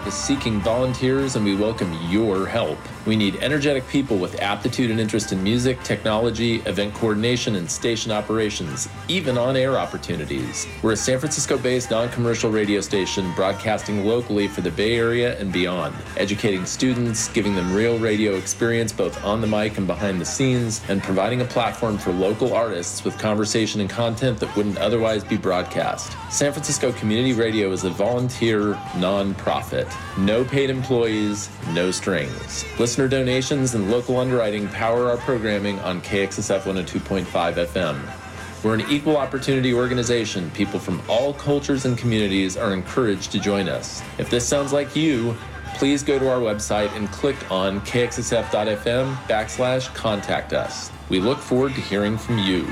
Is seeking volunteers and we welcome your help. We need energetic people with aptitude and interest in music, technology, event coordination, and station operations, even on air opportunities. We're a San Francisco based non commercial radio station broadcasting locally for the Bay Area and beyond, educating students, giving them real radio experience both on the mic and behind the scenes, and providing a platform for local artists with conversation and content that wouldn't otherwise be broadcast. San Francisco Community Radio is a volunteer nonprofit. No paid employees, no strings. Listener donations and local underwriting power our programming on KXSF 102.5 FM. We're an equal opportunity organization. People from all cultures and communities are encouraged to join us. If this sounds like you, please go to our website and click on kxsf.fm backslash contact us. We look forward to hearing from you.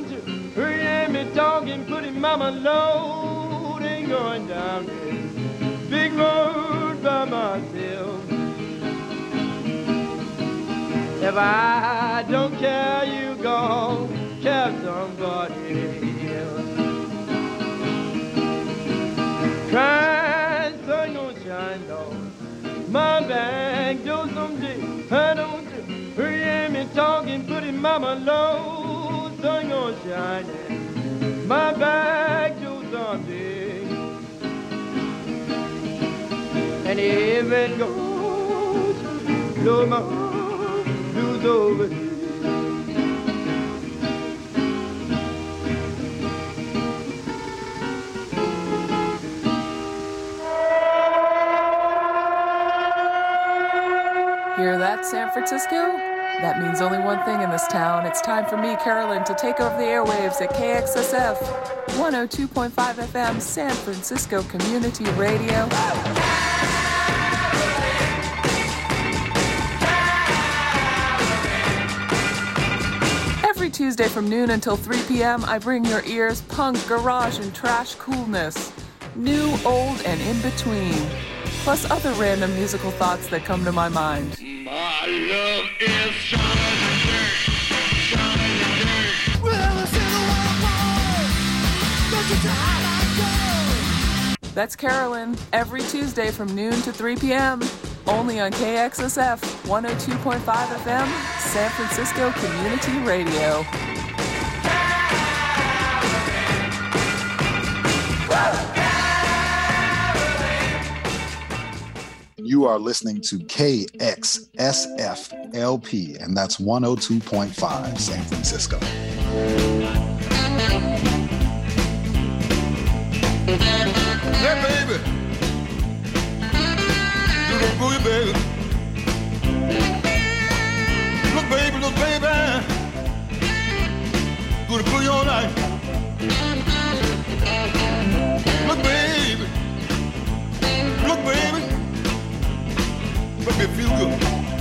Myself. I don't you hear me talking, putting mama load ain't going down this big road by myself. If I don't care, you gon' care somebody else. Crying sun gon' shine down my back door someday. I don't hear me talking, putting mama low, gon' shine my back someday. And it goes, blues over. Hear that, San Francisco? That means only one thing in this town. It's time for me, Carolyn, to take over the airwaves at KXSF 102.5 FM San Francisco Community Radio. Every Tuesday from noon until 3 p.m., I bring your ears punk, garage, and trash coolness. New, old, and in between. Plus other random musical thoughts that come to my mind. My love is shining dirt, shining dirt. Well, it's in the waterfall. Don't you try like gold. That's Carolyn, every Tuesday from noon to 3 p.m. Only on KXSF 102.5 FM, San Francisco Community Radio. You are listening to KXSF LP, and that's 102.5 San Francisco. Hey, baby. Do the boogie, baby. Look, baby, look, baby. Do the boogie all night. Look, baby. Look, baby. Make me feel good.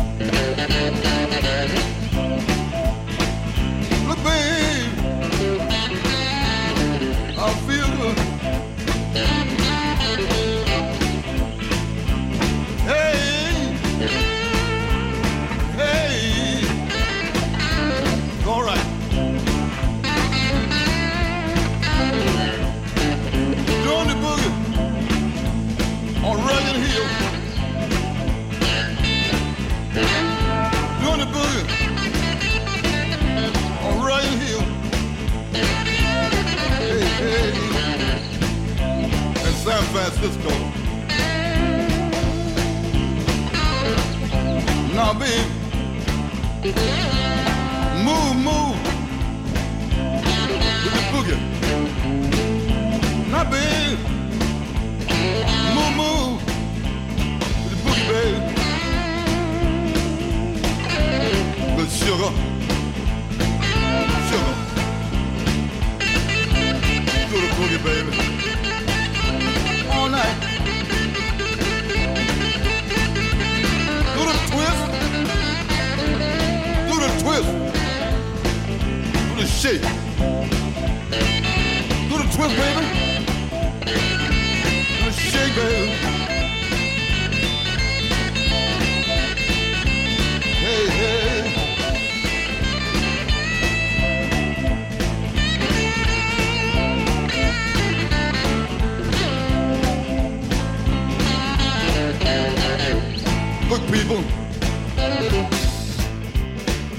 Francisco. Now, babe, move, move with boogie. Now, babe, move, move boogie, babe. Sugar. Shake. Do the twist, baby. Do the shake, baby. Hey, hey. Look, people.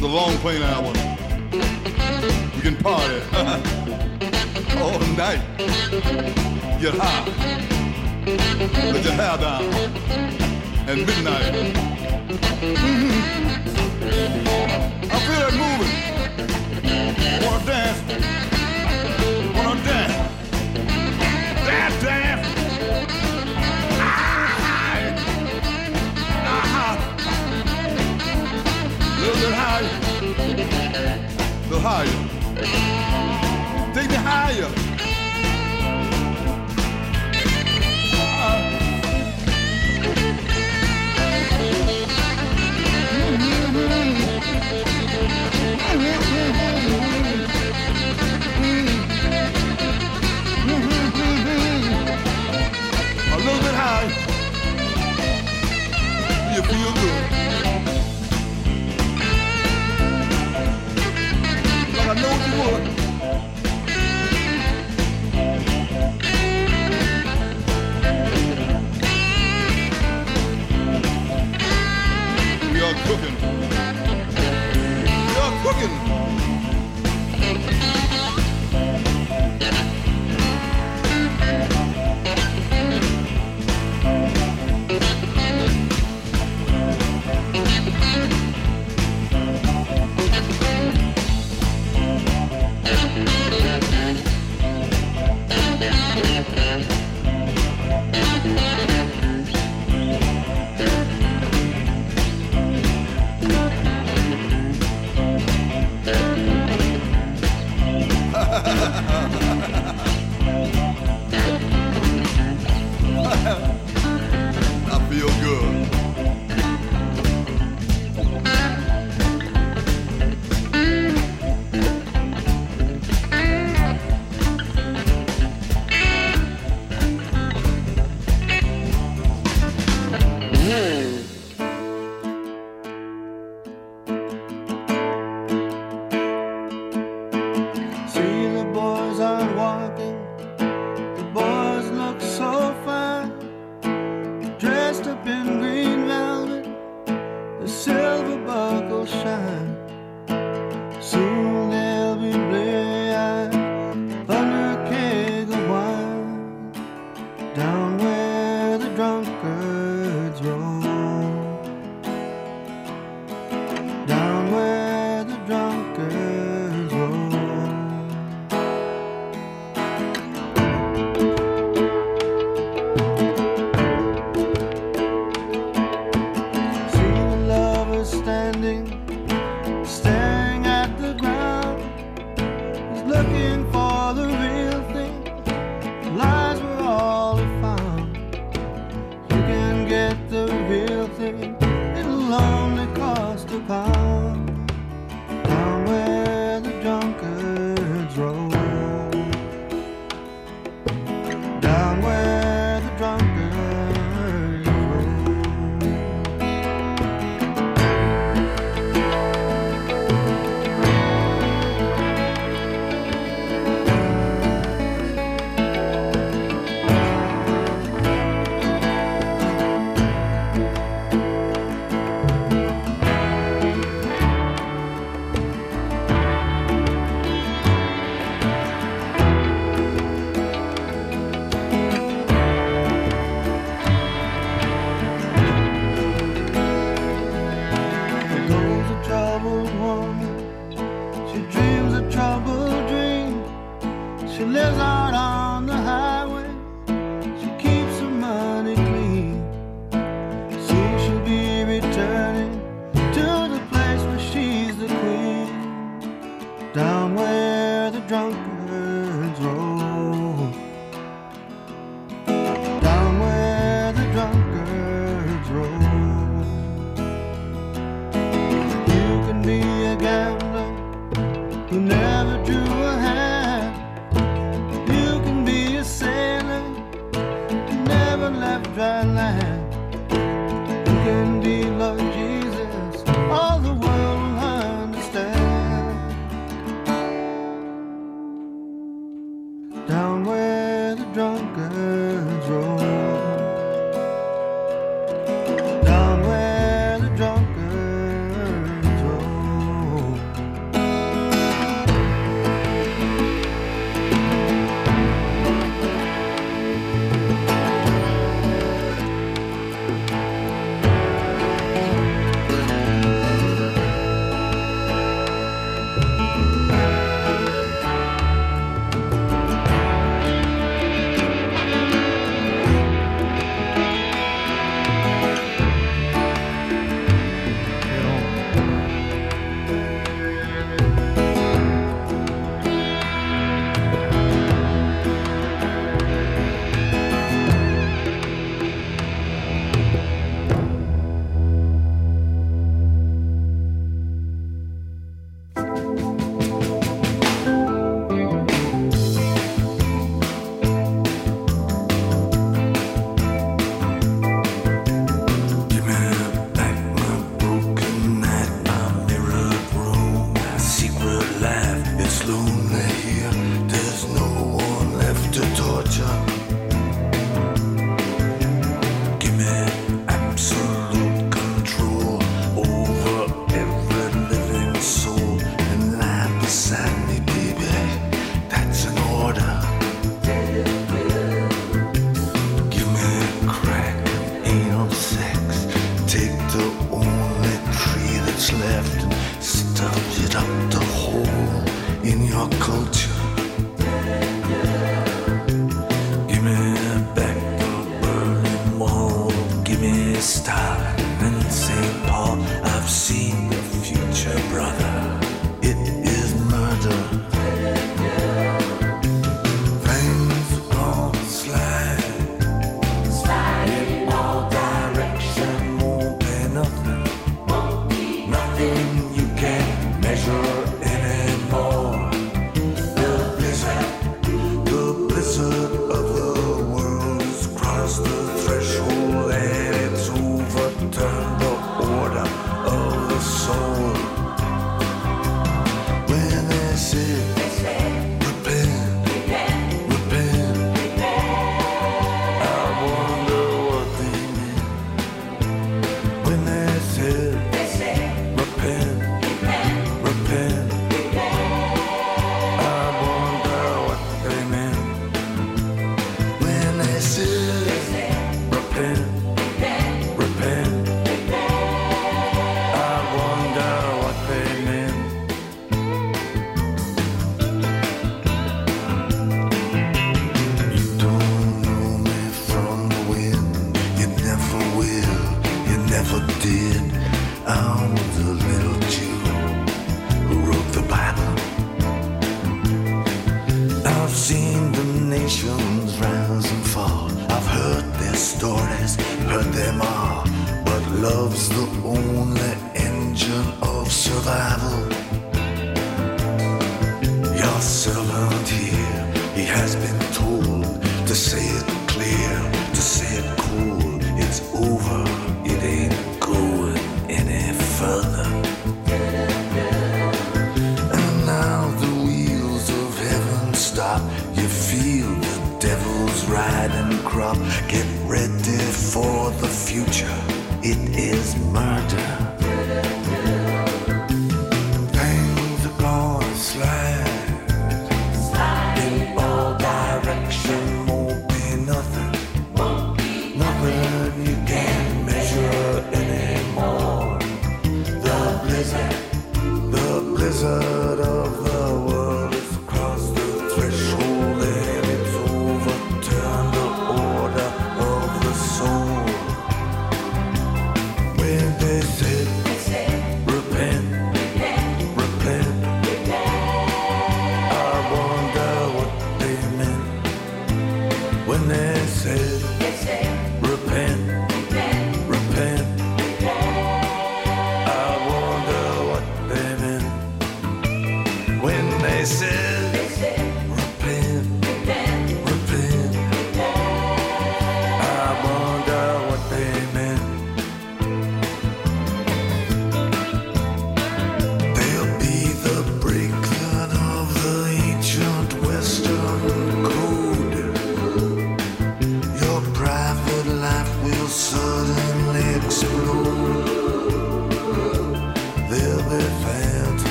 The long plane hour. Party all night. Get high. Let your hair down. And midnight. Mhm. I feel it moving. Wanna dance? Wanna dance? Dance, dance. Ah, ah. Little bit. Little higher. Take me higher. A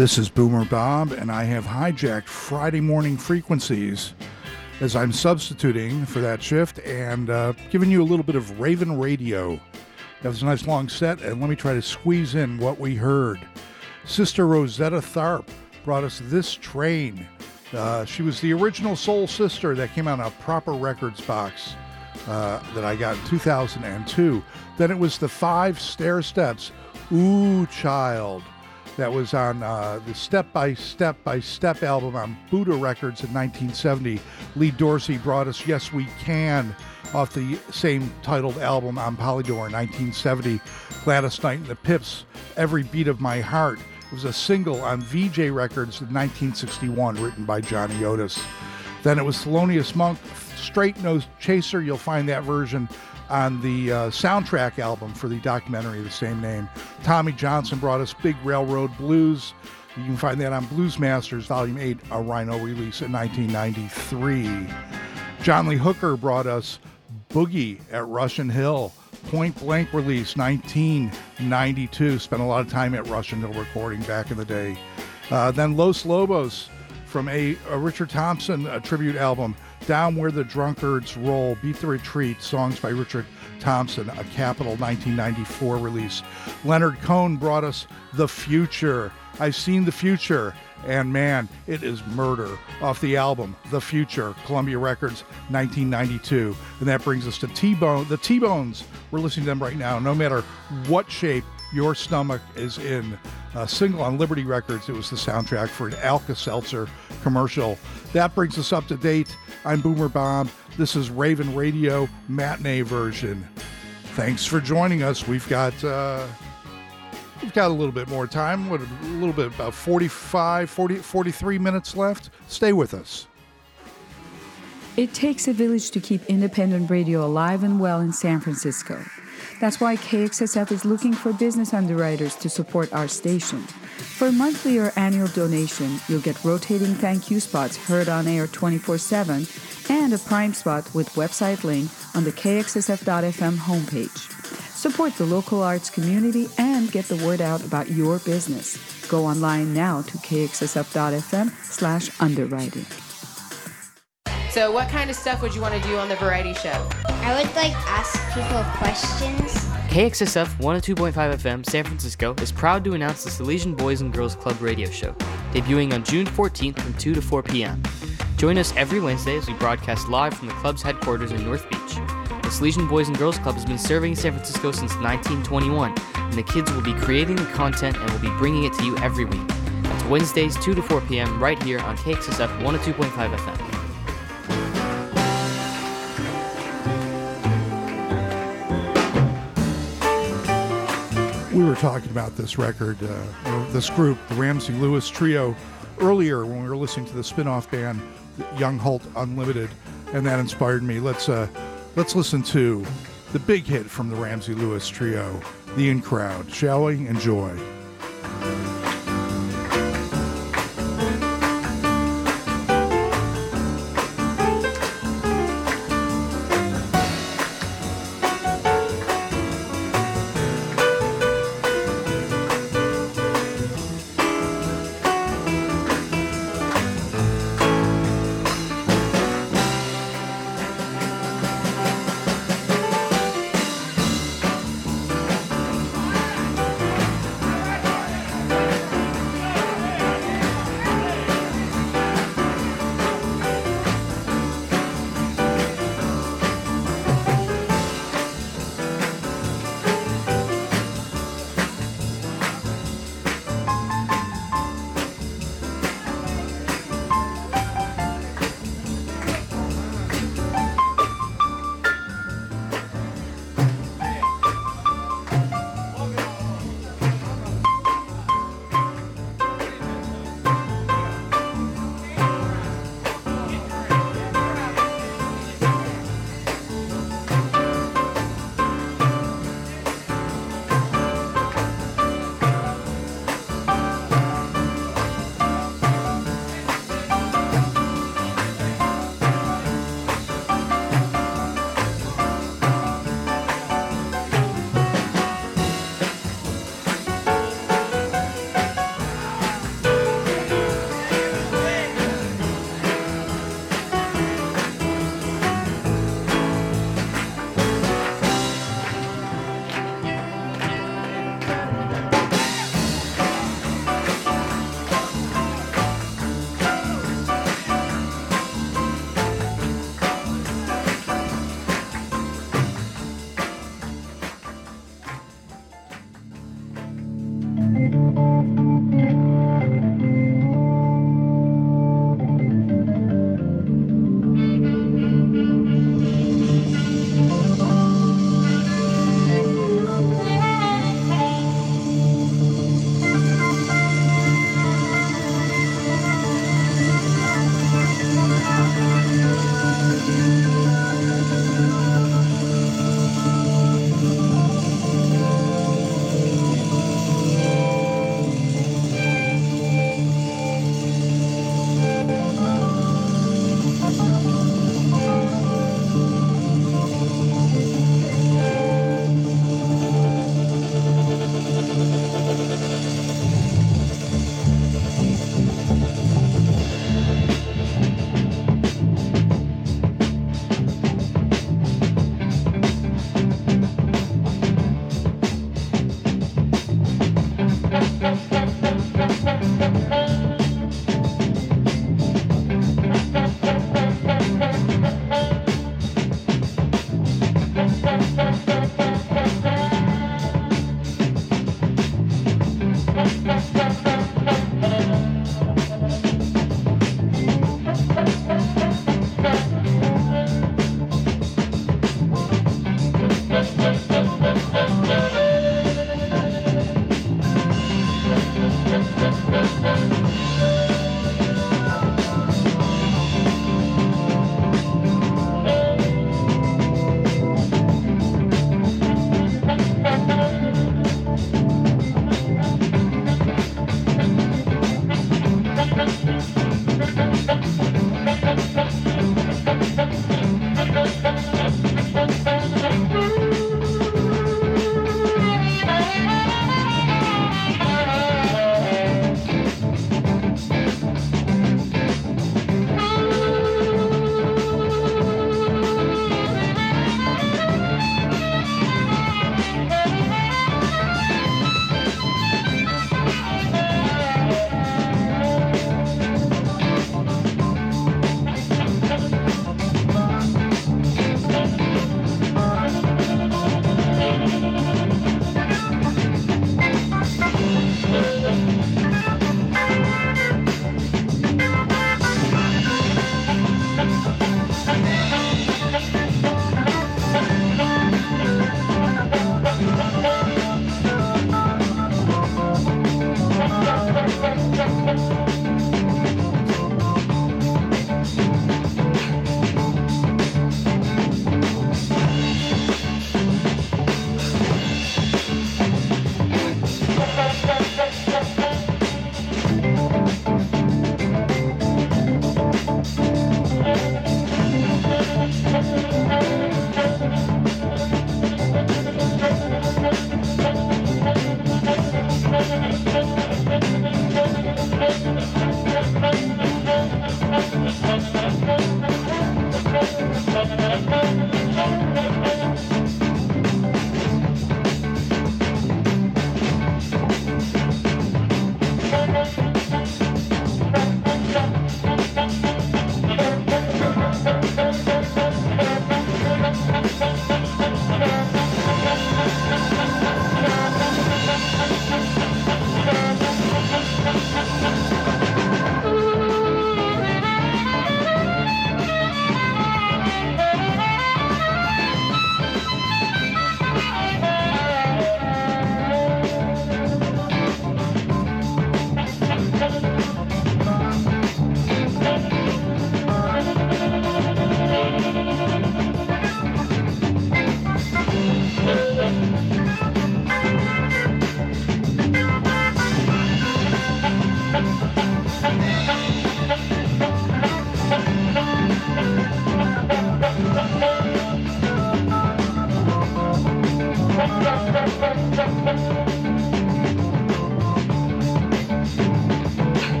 This is Boomer Bob, and I have hijacked Friday morning frequencies as I'm substituting for that shift and uh, giving you a little bit of Ravin' Radio. That was a nice long set, and let me try to squeeze in what we heard. Sister Rosetta Tharpe brought us This Train. Uh, she was the original Soul Sister that came out on a proper records box uh, that I got in 2002. Then it was the Five Stairsteps, Ooh Child that was on uh, the Step by Step by Step album on Buddah Records in 1970. Lee Dorsey brought us Yes We Can off the same titled album on Polydor in 1970. Gladys Knight and the Pips, Every Beat of My Heart. Was a single on Vee-Jay Records in 1961, written by Johnny Otis. Then it was Thelonious Monk, Straight No Chaser. You'll find that version on the uh, soundtrack album for the documentary of the same name. Tommy Johnson brought us Big Railroad Blues. You can find that on Blues Masters Volume 8, a Rhino release in 1993. John Lee Hooker brought us Boogie at Russian Hill. Point Blank release 1992. Spent a lot of time at Russian Hill recording back in the day. Uh, then Los Lobos from a, a Richard Thompson a tribute album, Down Where the Drunkards Roll, Beat the Retreat, songs by Richard Thompson, a Capitol 1994 release. Leonard Cohen brought us The Future. I've seen The Future, and man, it is murder off the album The Future, Columbia Records, 1992. And that brings us to T-Bone, the T-Bones. We're listening to them right now, no matter what shape your stomach is in. A single on Liberty Records. It was the soundtrack for an Alka Seltzer commercial. That brings us up to date. I'm Boomer Bob. This is Ravin' Radio matinee version. Thanks for joining us. We've got uh, we've got a little bit more time. What a little bit about 45, 40, 43 minutes left. Stay with us. It takes a village to keep independent radio alive and well in San Francisco. That's why KXSF is looking for business underwriters to support our station. For a monthly or annual donation, you'll get rotating thank you spots heard on air 24 7 and a prime spot with website link on the KXSF.FM homepage. Support the local arts community and get the word out about your business. Go online now to kxsf.fm slash underwriting. So, what kind of stuff would you want to do on the variety show? I would like ask people questions. KXSF 102.5 FM San Francisco is proud to announce the Salesian Boys and Girls Club radio show, debuting on June 14th from 2 to 4 p.m. Join us every Wednesday as we broadcast live from the club's headquarters in North Beach. The Salesian Boys and Girls Club has been serving San Francisco since 1921, and the kids will be creating the content and will be bringing it to you every week. That's Wednesdays 2 to 4 p.m. right here on KXSF 102.5 FM. We were talking about this record, uh, this group, the Ramsey Lewis Trio, earlier when we were listening to the spin-off band Young Holt Unlimited, and that inspired me. Let's uh, let's listen to the big hit from the Ramsey Lewis Trio, "The In Crowd." Shall we enjoy?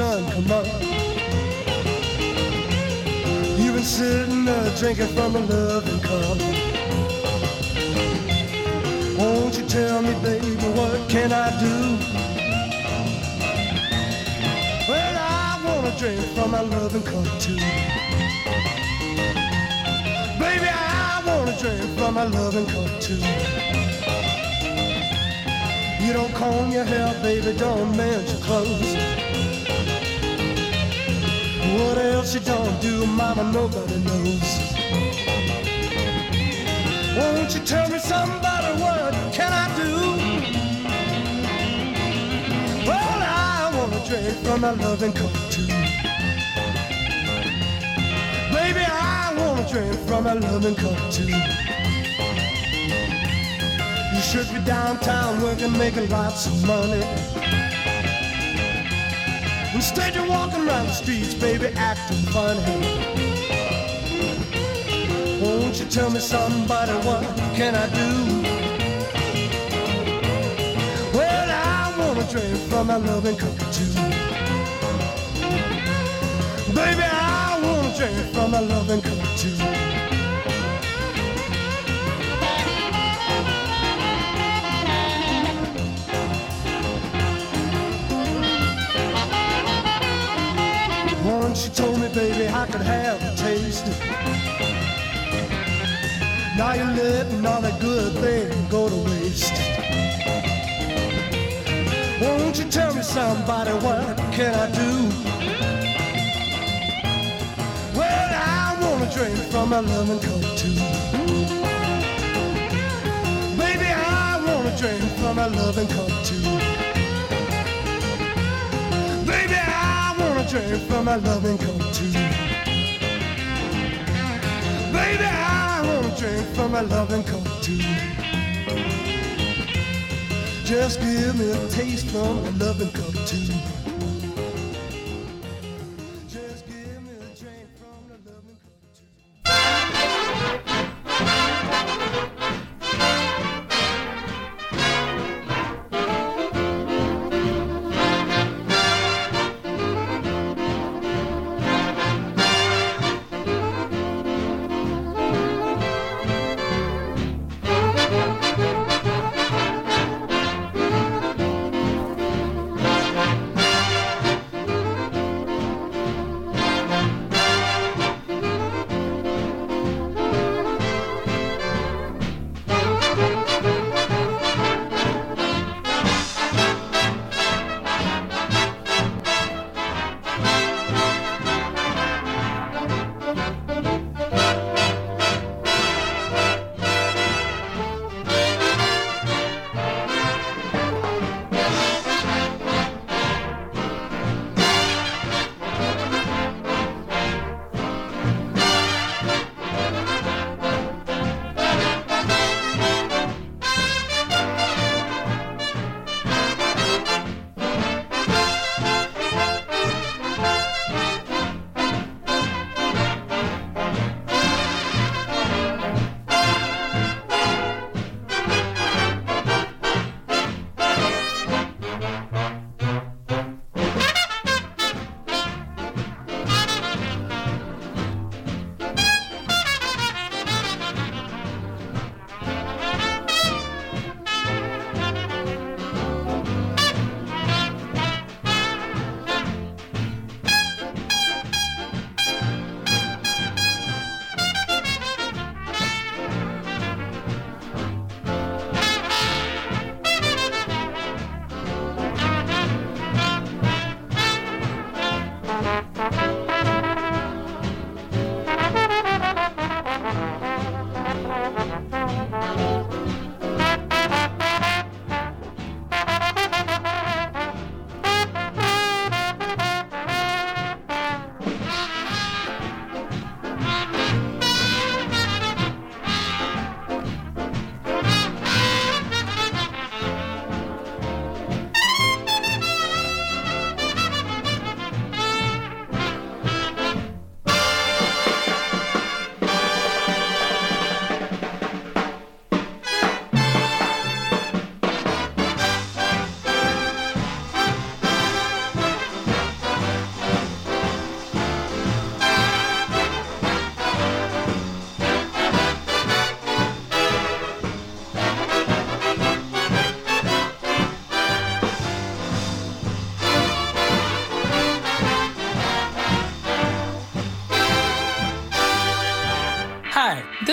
Sun come up. You've been sitting there drinking from a loving cup. Won't you tell me, baby, what can I do? Well, I wanna drink from my loving cup too. Baby, I wanna drink from my loving cup too. You don't comb your hair, baby, don't mend your clothes. What else you don't do, mama, nobody knows. Won't you tell me somebody what can I do? Well, I wanna drink from my loving cup too. Baby, I wanna drink from my loving cup too. You should be downtown working, making lots of money. Instead, walking around the streets, baby, acting funny. Won't you tell me somebody what can I do? Well, I wanna drink from my loving cup too. Baby, I wanna drink from my loving cup told me, baby, I could have a taste. Now you're letting all that good thing go to waste. Won't you tell me somebody what can I do? Well, I wanna drink from my loving cup too. Baby, I wanna drink from my loving cup too. Drink from my loving cup too. Baby, I wanna drink from my loving cup too. Just give me a taste from my loving cup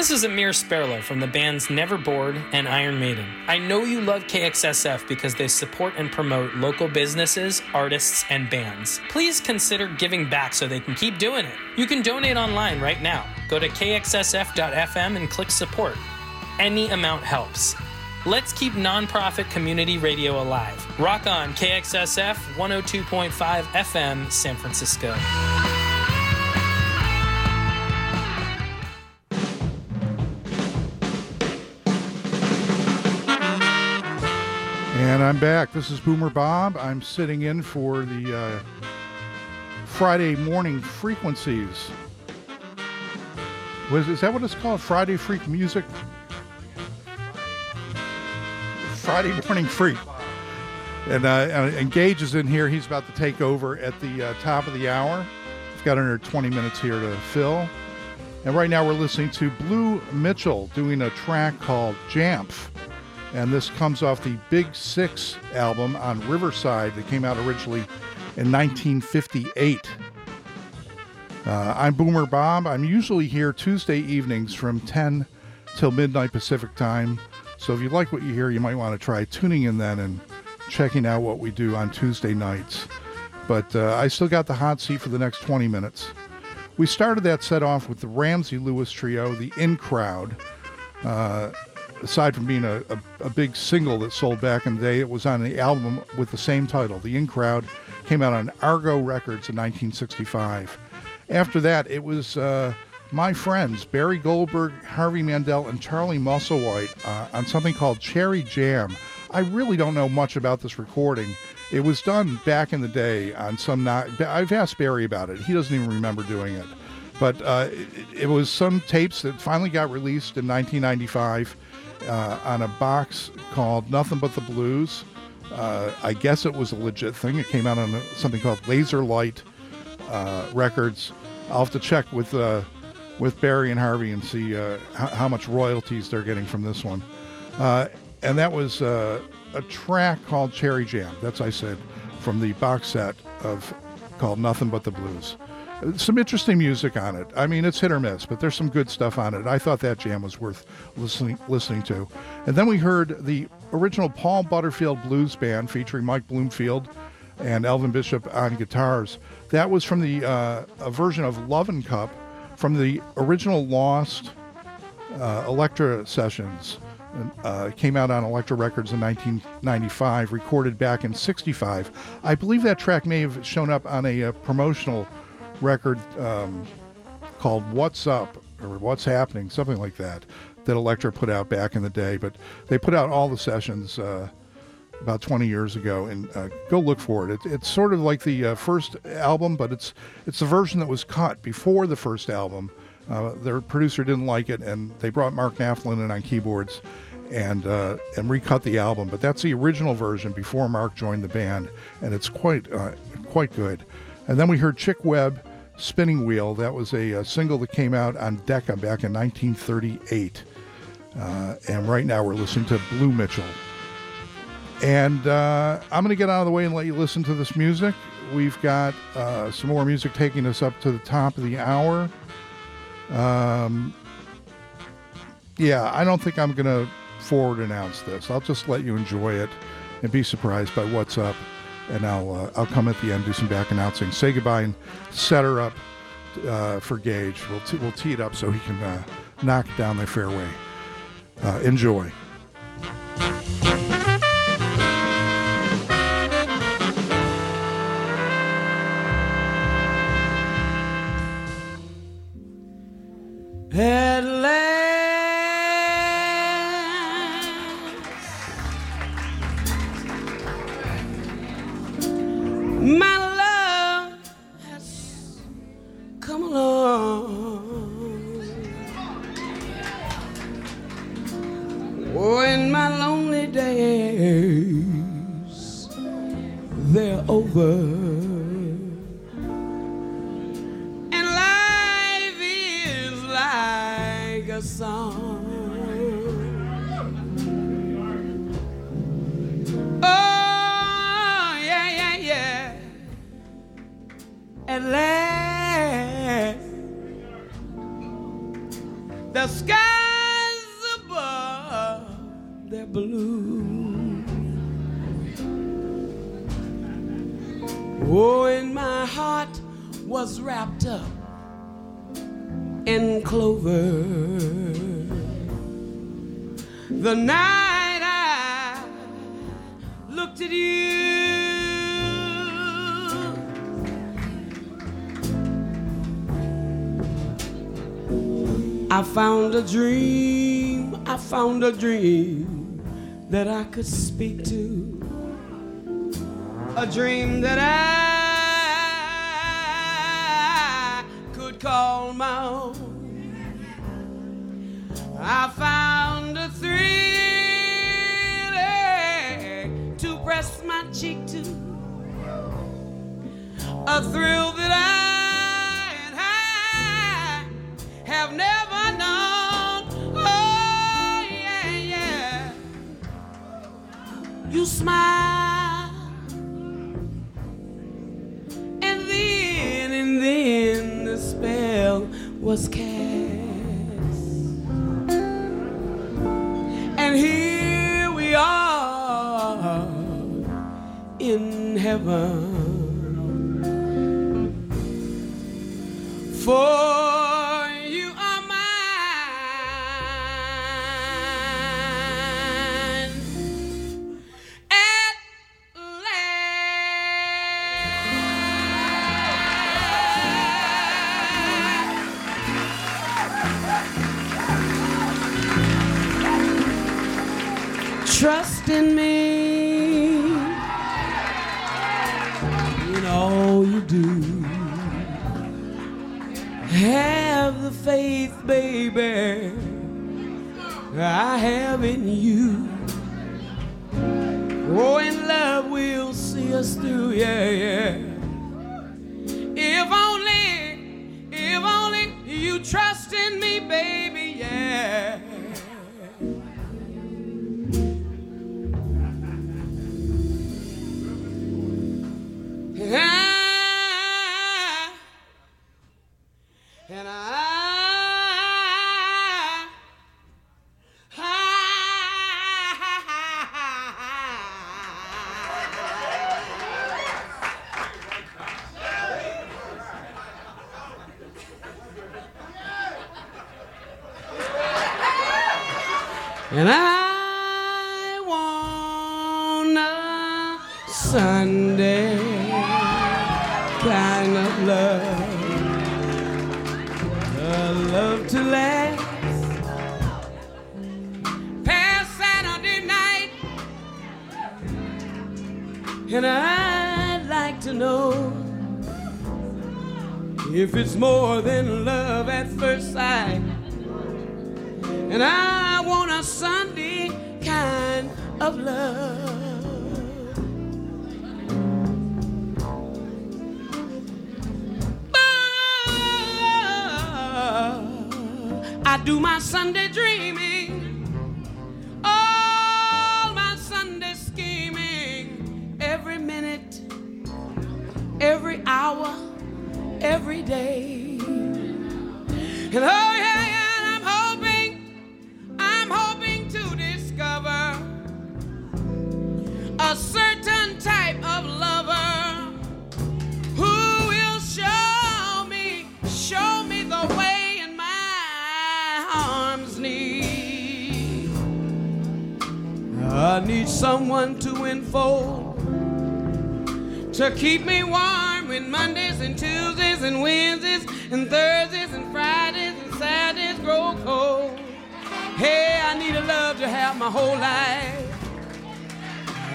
This is Amir Sperlo from the bands Never Bored and Iron Maiden. I know you love KXSF because they support and promote local businesses, artists, and bands. Please consider giving back so they can keep doing it. You can donate online right now. Go to kxsf.fm and click support. Any amount helps. Let's keep nonprofit community radio alive. Rock on KXSF 102.5 FM, San Francisco. I'm back. This is Boomer Bob. I'm sitting in for the uh, Friday morning frequencies. Was, is that what it's called? Friday Freak Music? Friday Morning Freak. And, uh, and Gage is in here. He's about to take over at the uh, top of the hour. We've got under 20 minutes here to fill. And right now we're listening to Blue Mitchell doing a track called Jamph. And this comes off the Big Six album on Riverside that came out originally in 1958. Uh, I'm Boomer Bob. I'm usually here Tuesday evenings from 10 till midnight Pacific time. So if you like what you hear, you might want to try tuning in then and checking out what we do on Tuesday nights. But uh, I still got the hot seat for the next 20 minutes. We started that set off with the Ramsey Lewis Trio, the In Crowd. Uh, aside from being a, a, a, big single that sold back in the day, it was on the album with the same title. The In Crowd came out on Argo Records in 1965. After that, it was uh, my friends Barry Goldberg, Harvey Mandel, and Charlie Musselwhite uh, on something called Cherry Jam. I really don't know much about this recording. It was done back in the day on some. Not, I've asked Barry about it. He doesn't even remember doing it. But uh, it, it was some tapes that finally got released in 1995 uh, on a box called Nothing But the Blues. Uh, I guess it was a legit thing. It came out on something called Laser Light uh, Records. I'll have to check with uh, with Barry and Harvey and see uh, how, how, much royalties they're getting from this one. Uh, and that was a track called Cherry Jam. That's I said from the box set of called Nothing But the Blues some interesting music on it. I mean, it's hit or miss, but there's some good stuff on it. I thought that jam was worth listening listening to. And then we heard the original Paul Butterfield Blues Band featuring Mike Bloomfield and Elvin Bishop on guitars. That was from the uh, a version of Loving Cup from the original Lost uh, Elektra sessions. Uh, came out on Elektra Records in 1995, recorded back in 65. I believe that track may have shown up on a, a promotional record um, called What's Up or What's Happening, something like that, that Elektra put out back in the day. But they put out all the sessions uh, about 20 years ago, and uh, go look for it. it. It's sort of like the uh, first album, but it's it's the version that was cut before the first album. Uh, their producer didn't like it, and they brought Mark Naftalin in on keyboards and uh, and recut the album. But that's the original version before Mark joined the band, and it's quite uh, quite good. And then we heard Chick Webb Spinning Wheel. That was a, a single that came out on Decca back in 1938. Uh, and right now we're listening to Blue Mitchell. And uh, I'm going to get out of the way and let you listen to this music. We've got uh, some more music taking us up to the top of the hour. Um, yeah, I don't think I'm going to forward announce this. I'll just let you enjoy it and be surprised by what's up and I'll uh, I'll come at the end, do some back announcing, say goodbye, and set her up uh, for Gage. We'll t- we'll tee it up so he can uh, knock down the fairway. Uh, enjoy. At last. a dream that I could speak to. A dream that I I need someone to enfold to keep me warm when Mondays and Tuesdays and Wednesdays and Thursdays and Fridays and Saturdays grow cold. Hey, I need a love to have my whole life.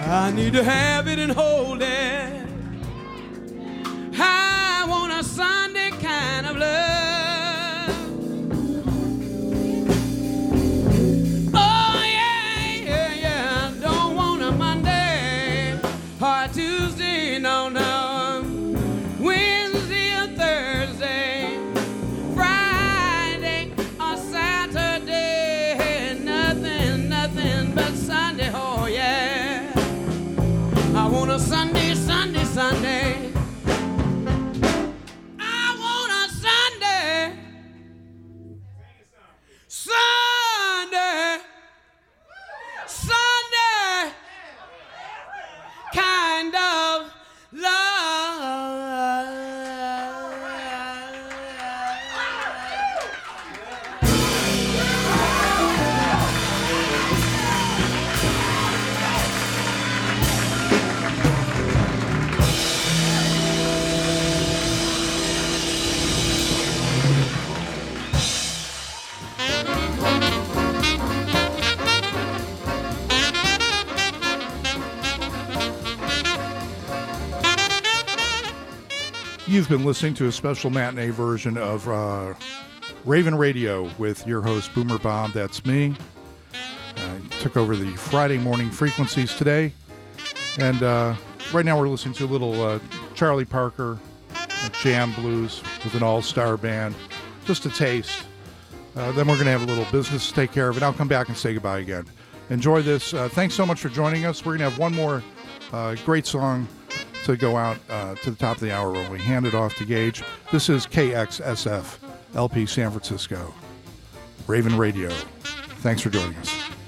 I need to have it and hold it. I want a sign. Been listening to a special matinee version of uh, Ravin' Radio with your host, Boomer Bob. That's me. I took over the Friday morning frequencies today. And uh, right now we're listening to a little uh, Charlie Parker jam blues with an all star band. Just a taste. Uh, then we're going to have a little business to take care of, and I'll come back and say goodbye again. Enjoy this. Uh, thanks so much for joining us. We're going to have one more uh, great song to go out uh, to the top of the hour when we hand it off to Gage. This is KXSF LP San Francisco, Ravin' Radio. Thanks for joining us.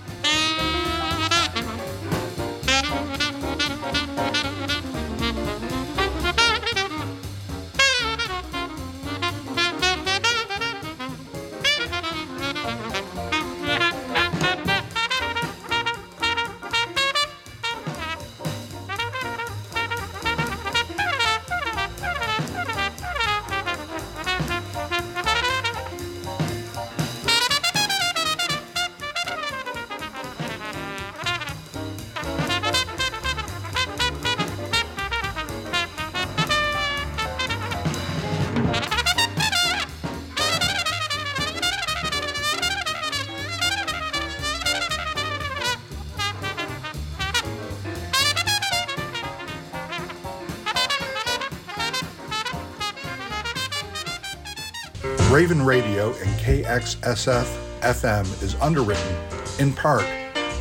KXSF FM is underwritten, in part,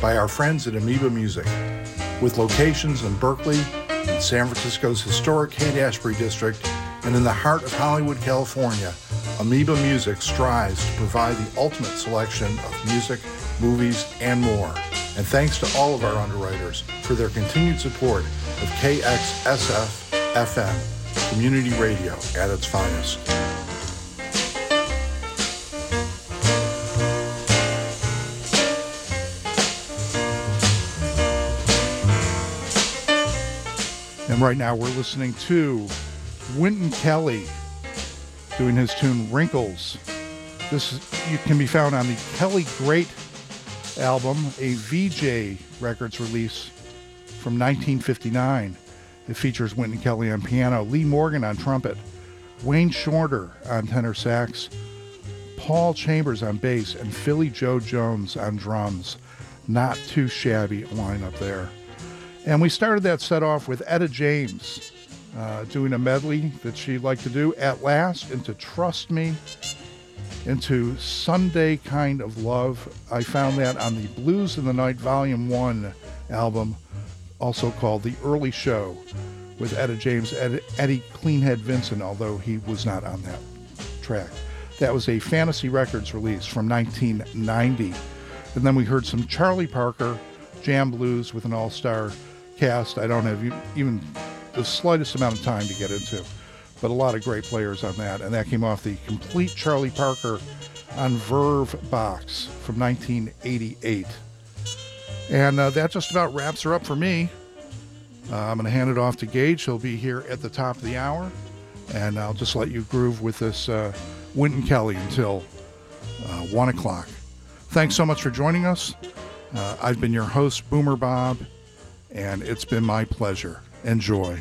by our friends at Amoeba Music. With locations in Berkeley, in San Francisco's historic Haight-Ashbury district, and in the heart of Hollywood, California, Amoeba Music strives to provide the ultimate selection of music, movies, and more. And thanks to all of our underwriters for their continued support of KXSF FM, community radio at its finest. Right now we're listening to Wynton Kelly doing his tune Wrinkles. This can be found on the Kelly Great album, a Vee-Jay Records release from 1959. It features Wynton Kelly on piano, Lee Morgan on trumpet, Wayne Shorter on tenor sax, Paul Chambers on bass, and Philly Joe Jones on drums. Not too shabby lineup there. And we started that set off with Etta James uh, doing a medley that she liked to do at last into Trust Me, into Sunday Kind of Love. I found that on the Blues in the Night Volume 1 album, also called The Early Show, with Etta James, Ed, Eddie Cleanhead Vinson, although he was not on that track. That was a Fantasy Records release from 1990. And then we heard some Charlie Parker jam blues with an all star cast. I don't have even the slightest amount of time to get into, but a lot of great players on that. And that came off the complete Charlie Parker on Verve box from 1988. And uh, that just about wraps her up for me. Uh, I'm going to hand it off to Gage. He'll be here at the top of the hour. And I'll just let you groove with this uh, Wynton Kelly until uh, 1 o'clock. Thanks so much for joining us. Uh, I've been your host, Boomer Bob, and it's been my pleasure. Enjoy.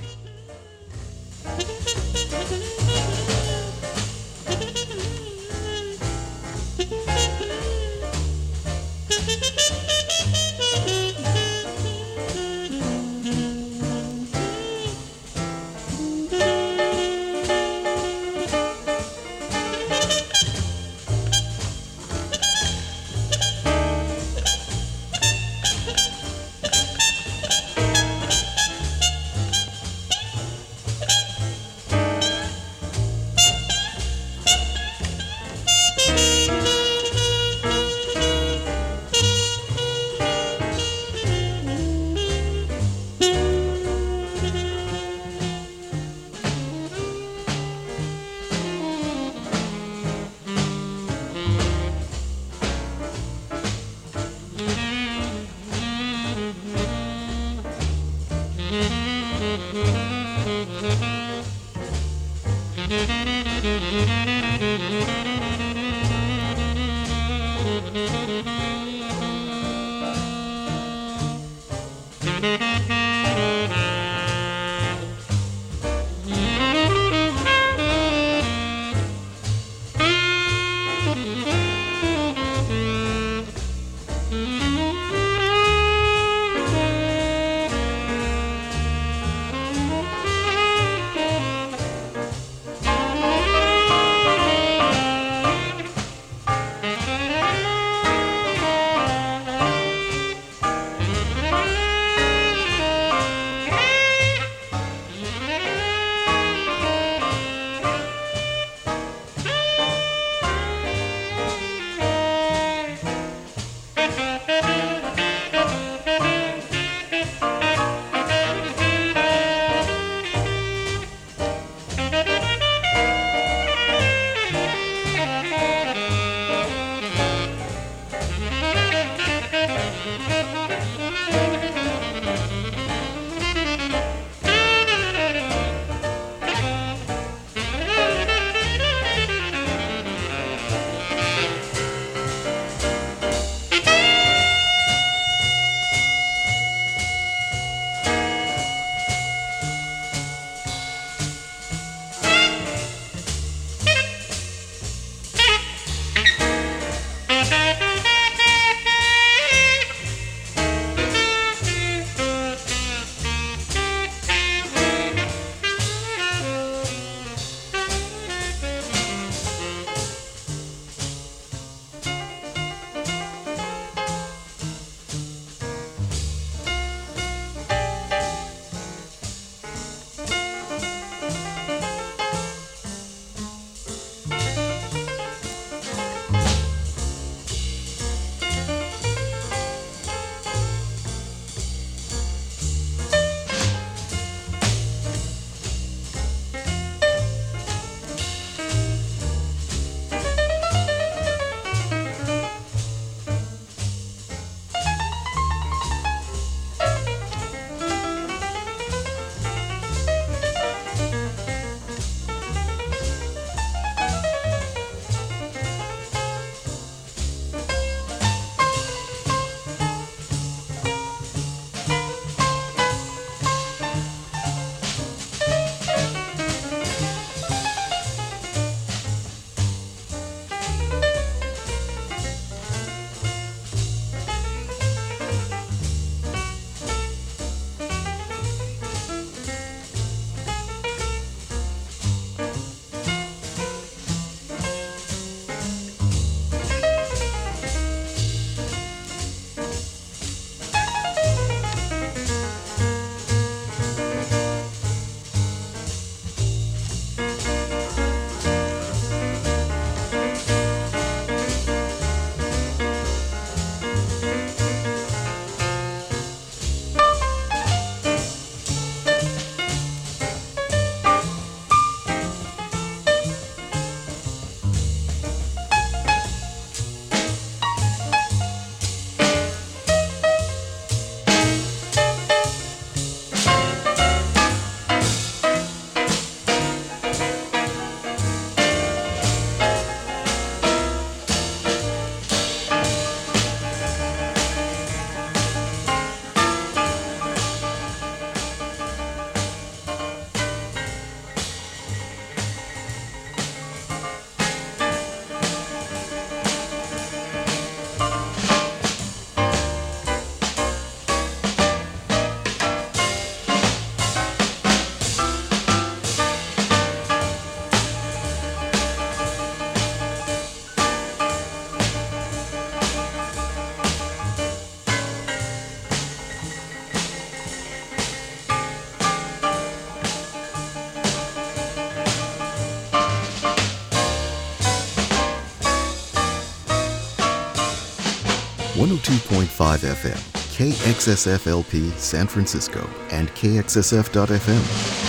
102.5 FM, KXSFLP San Francisco, and KXSF.FM.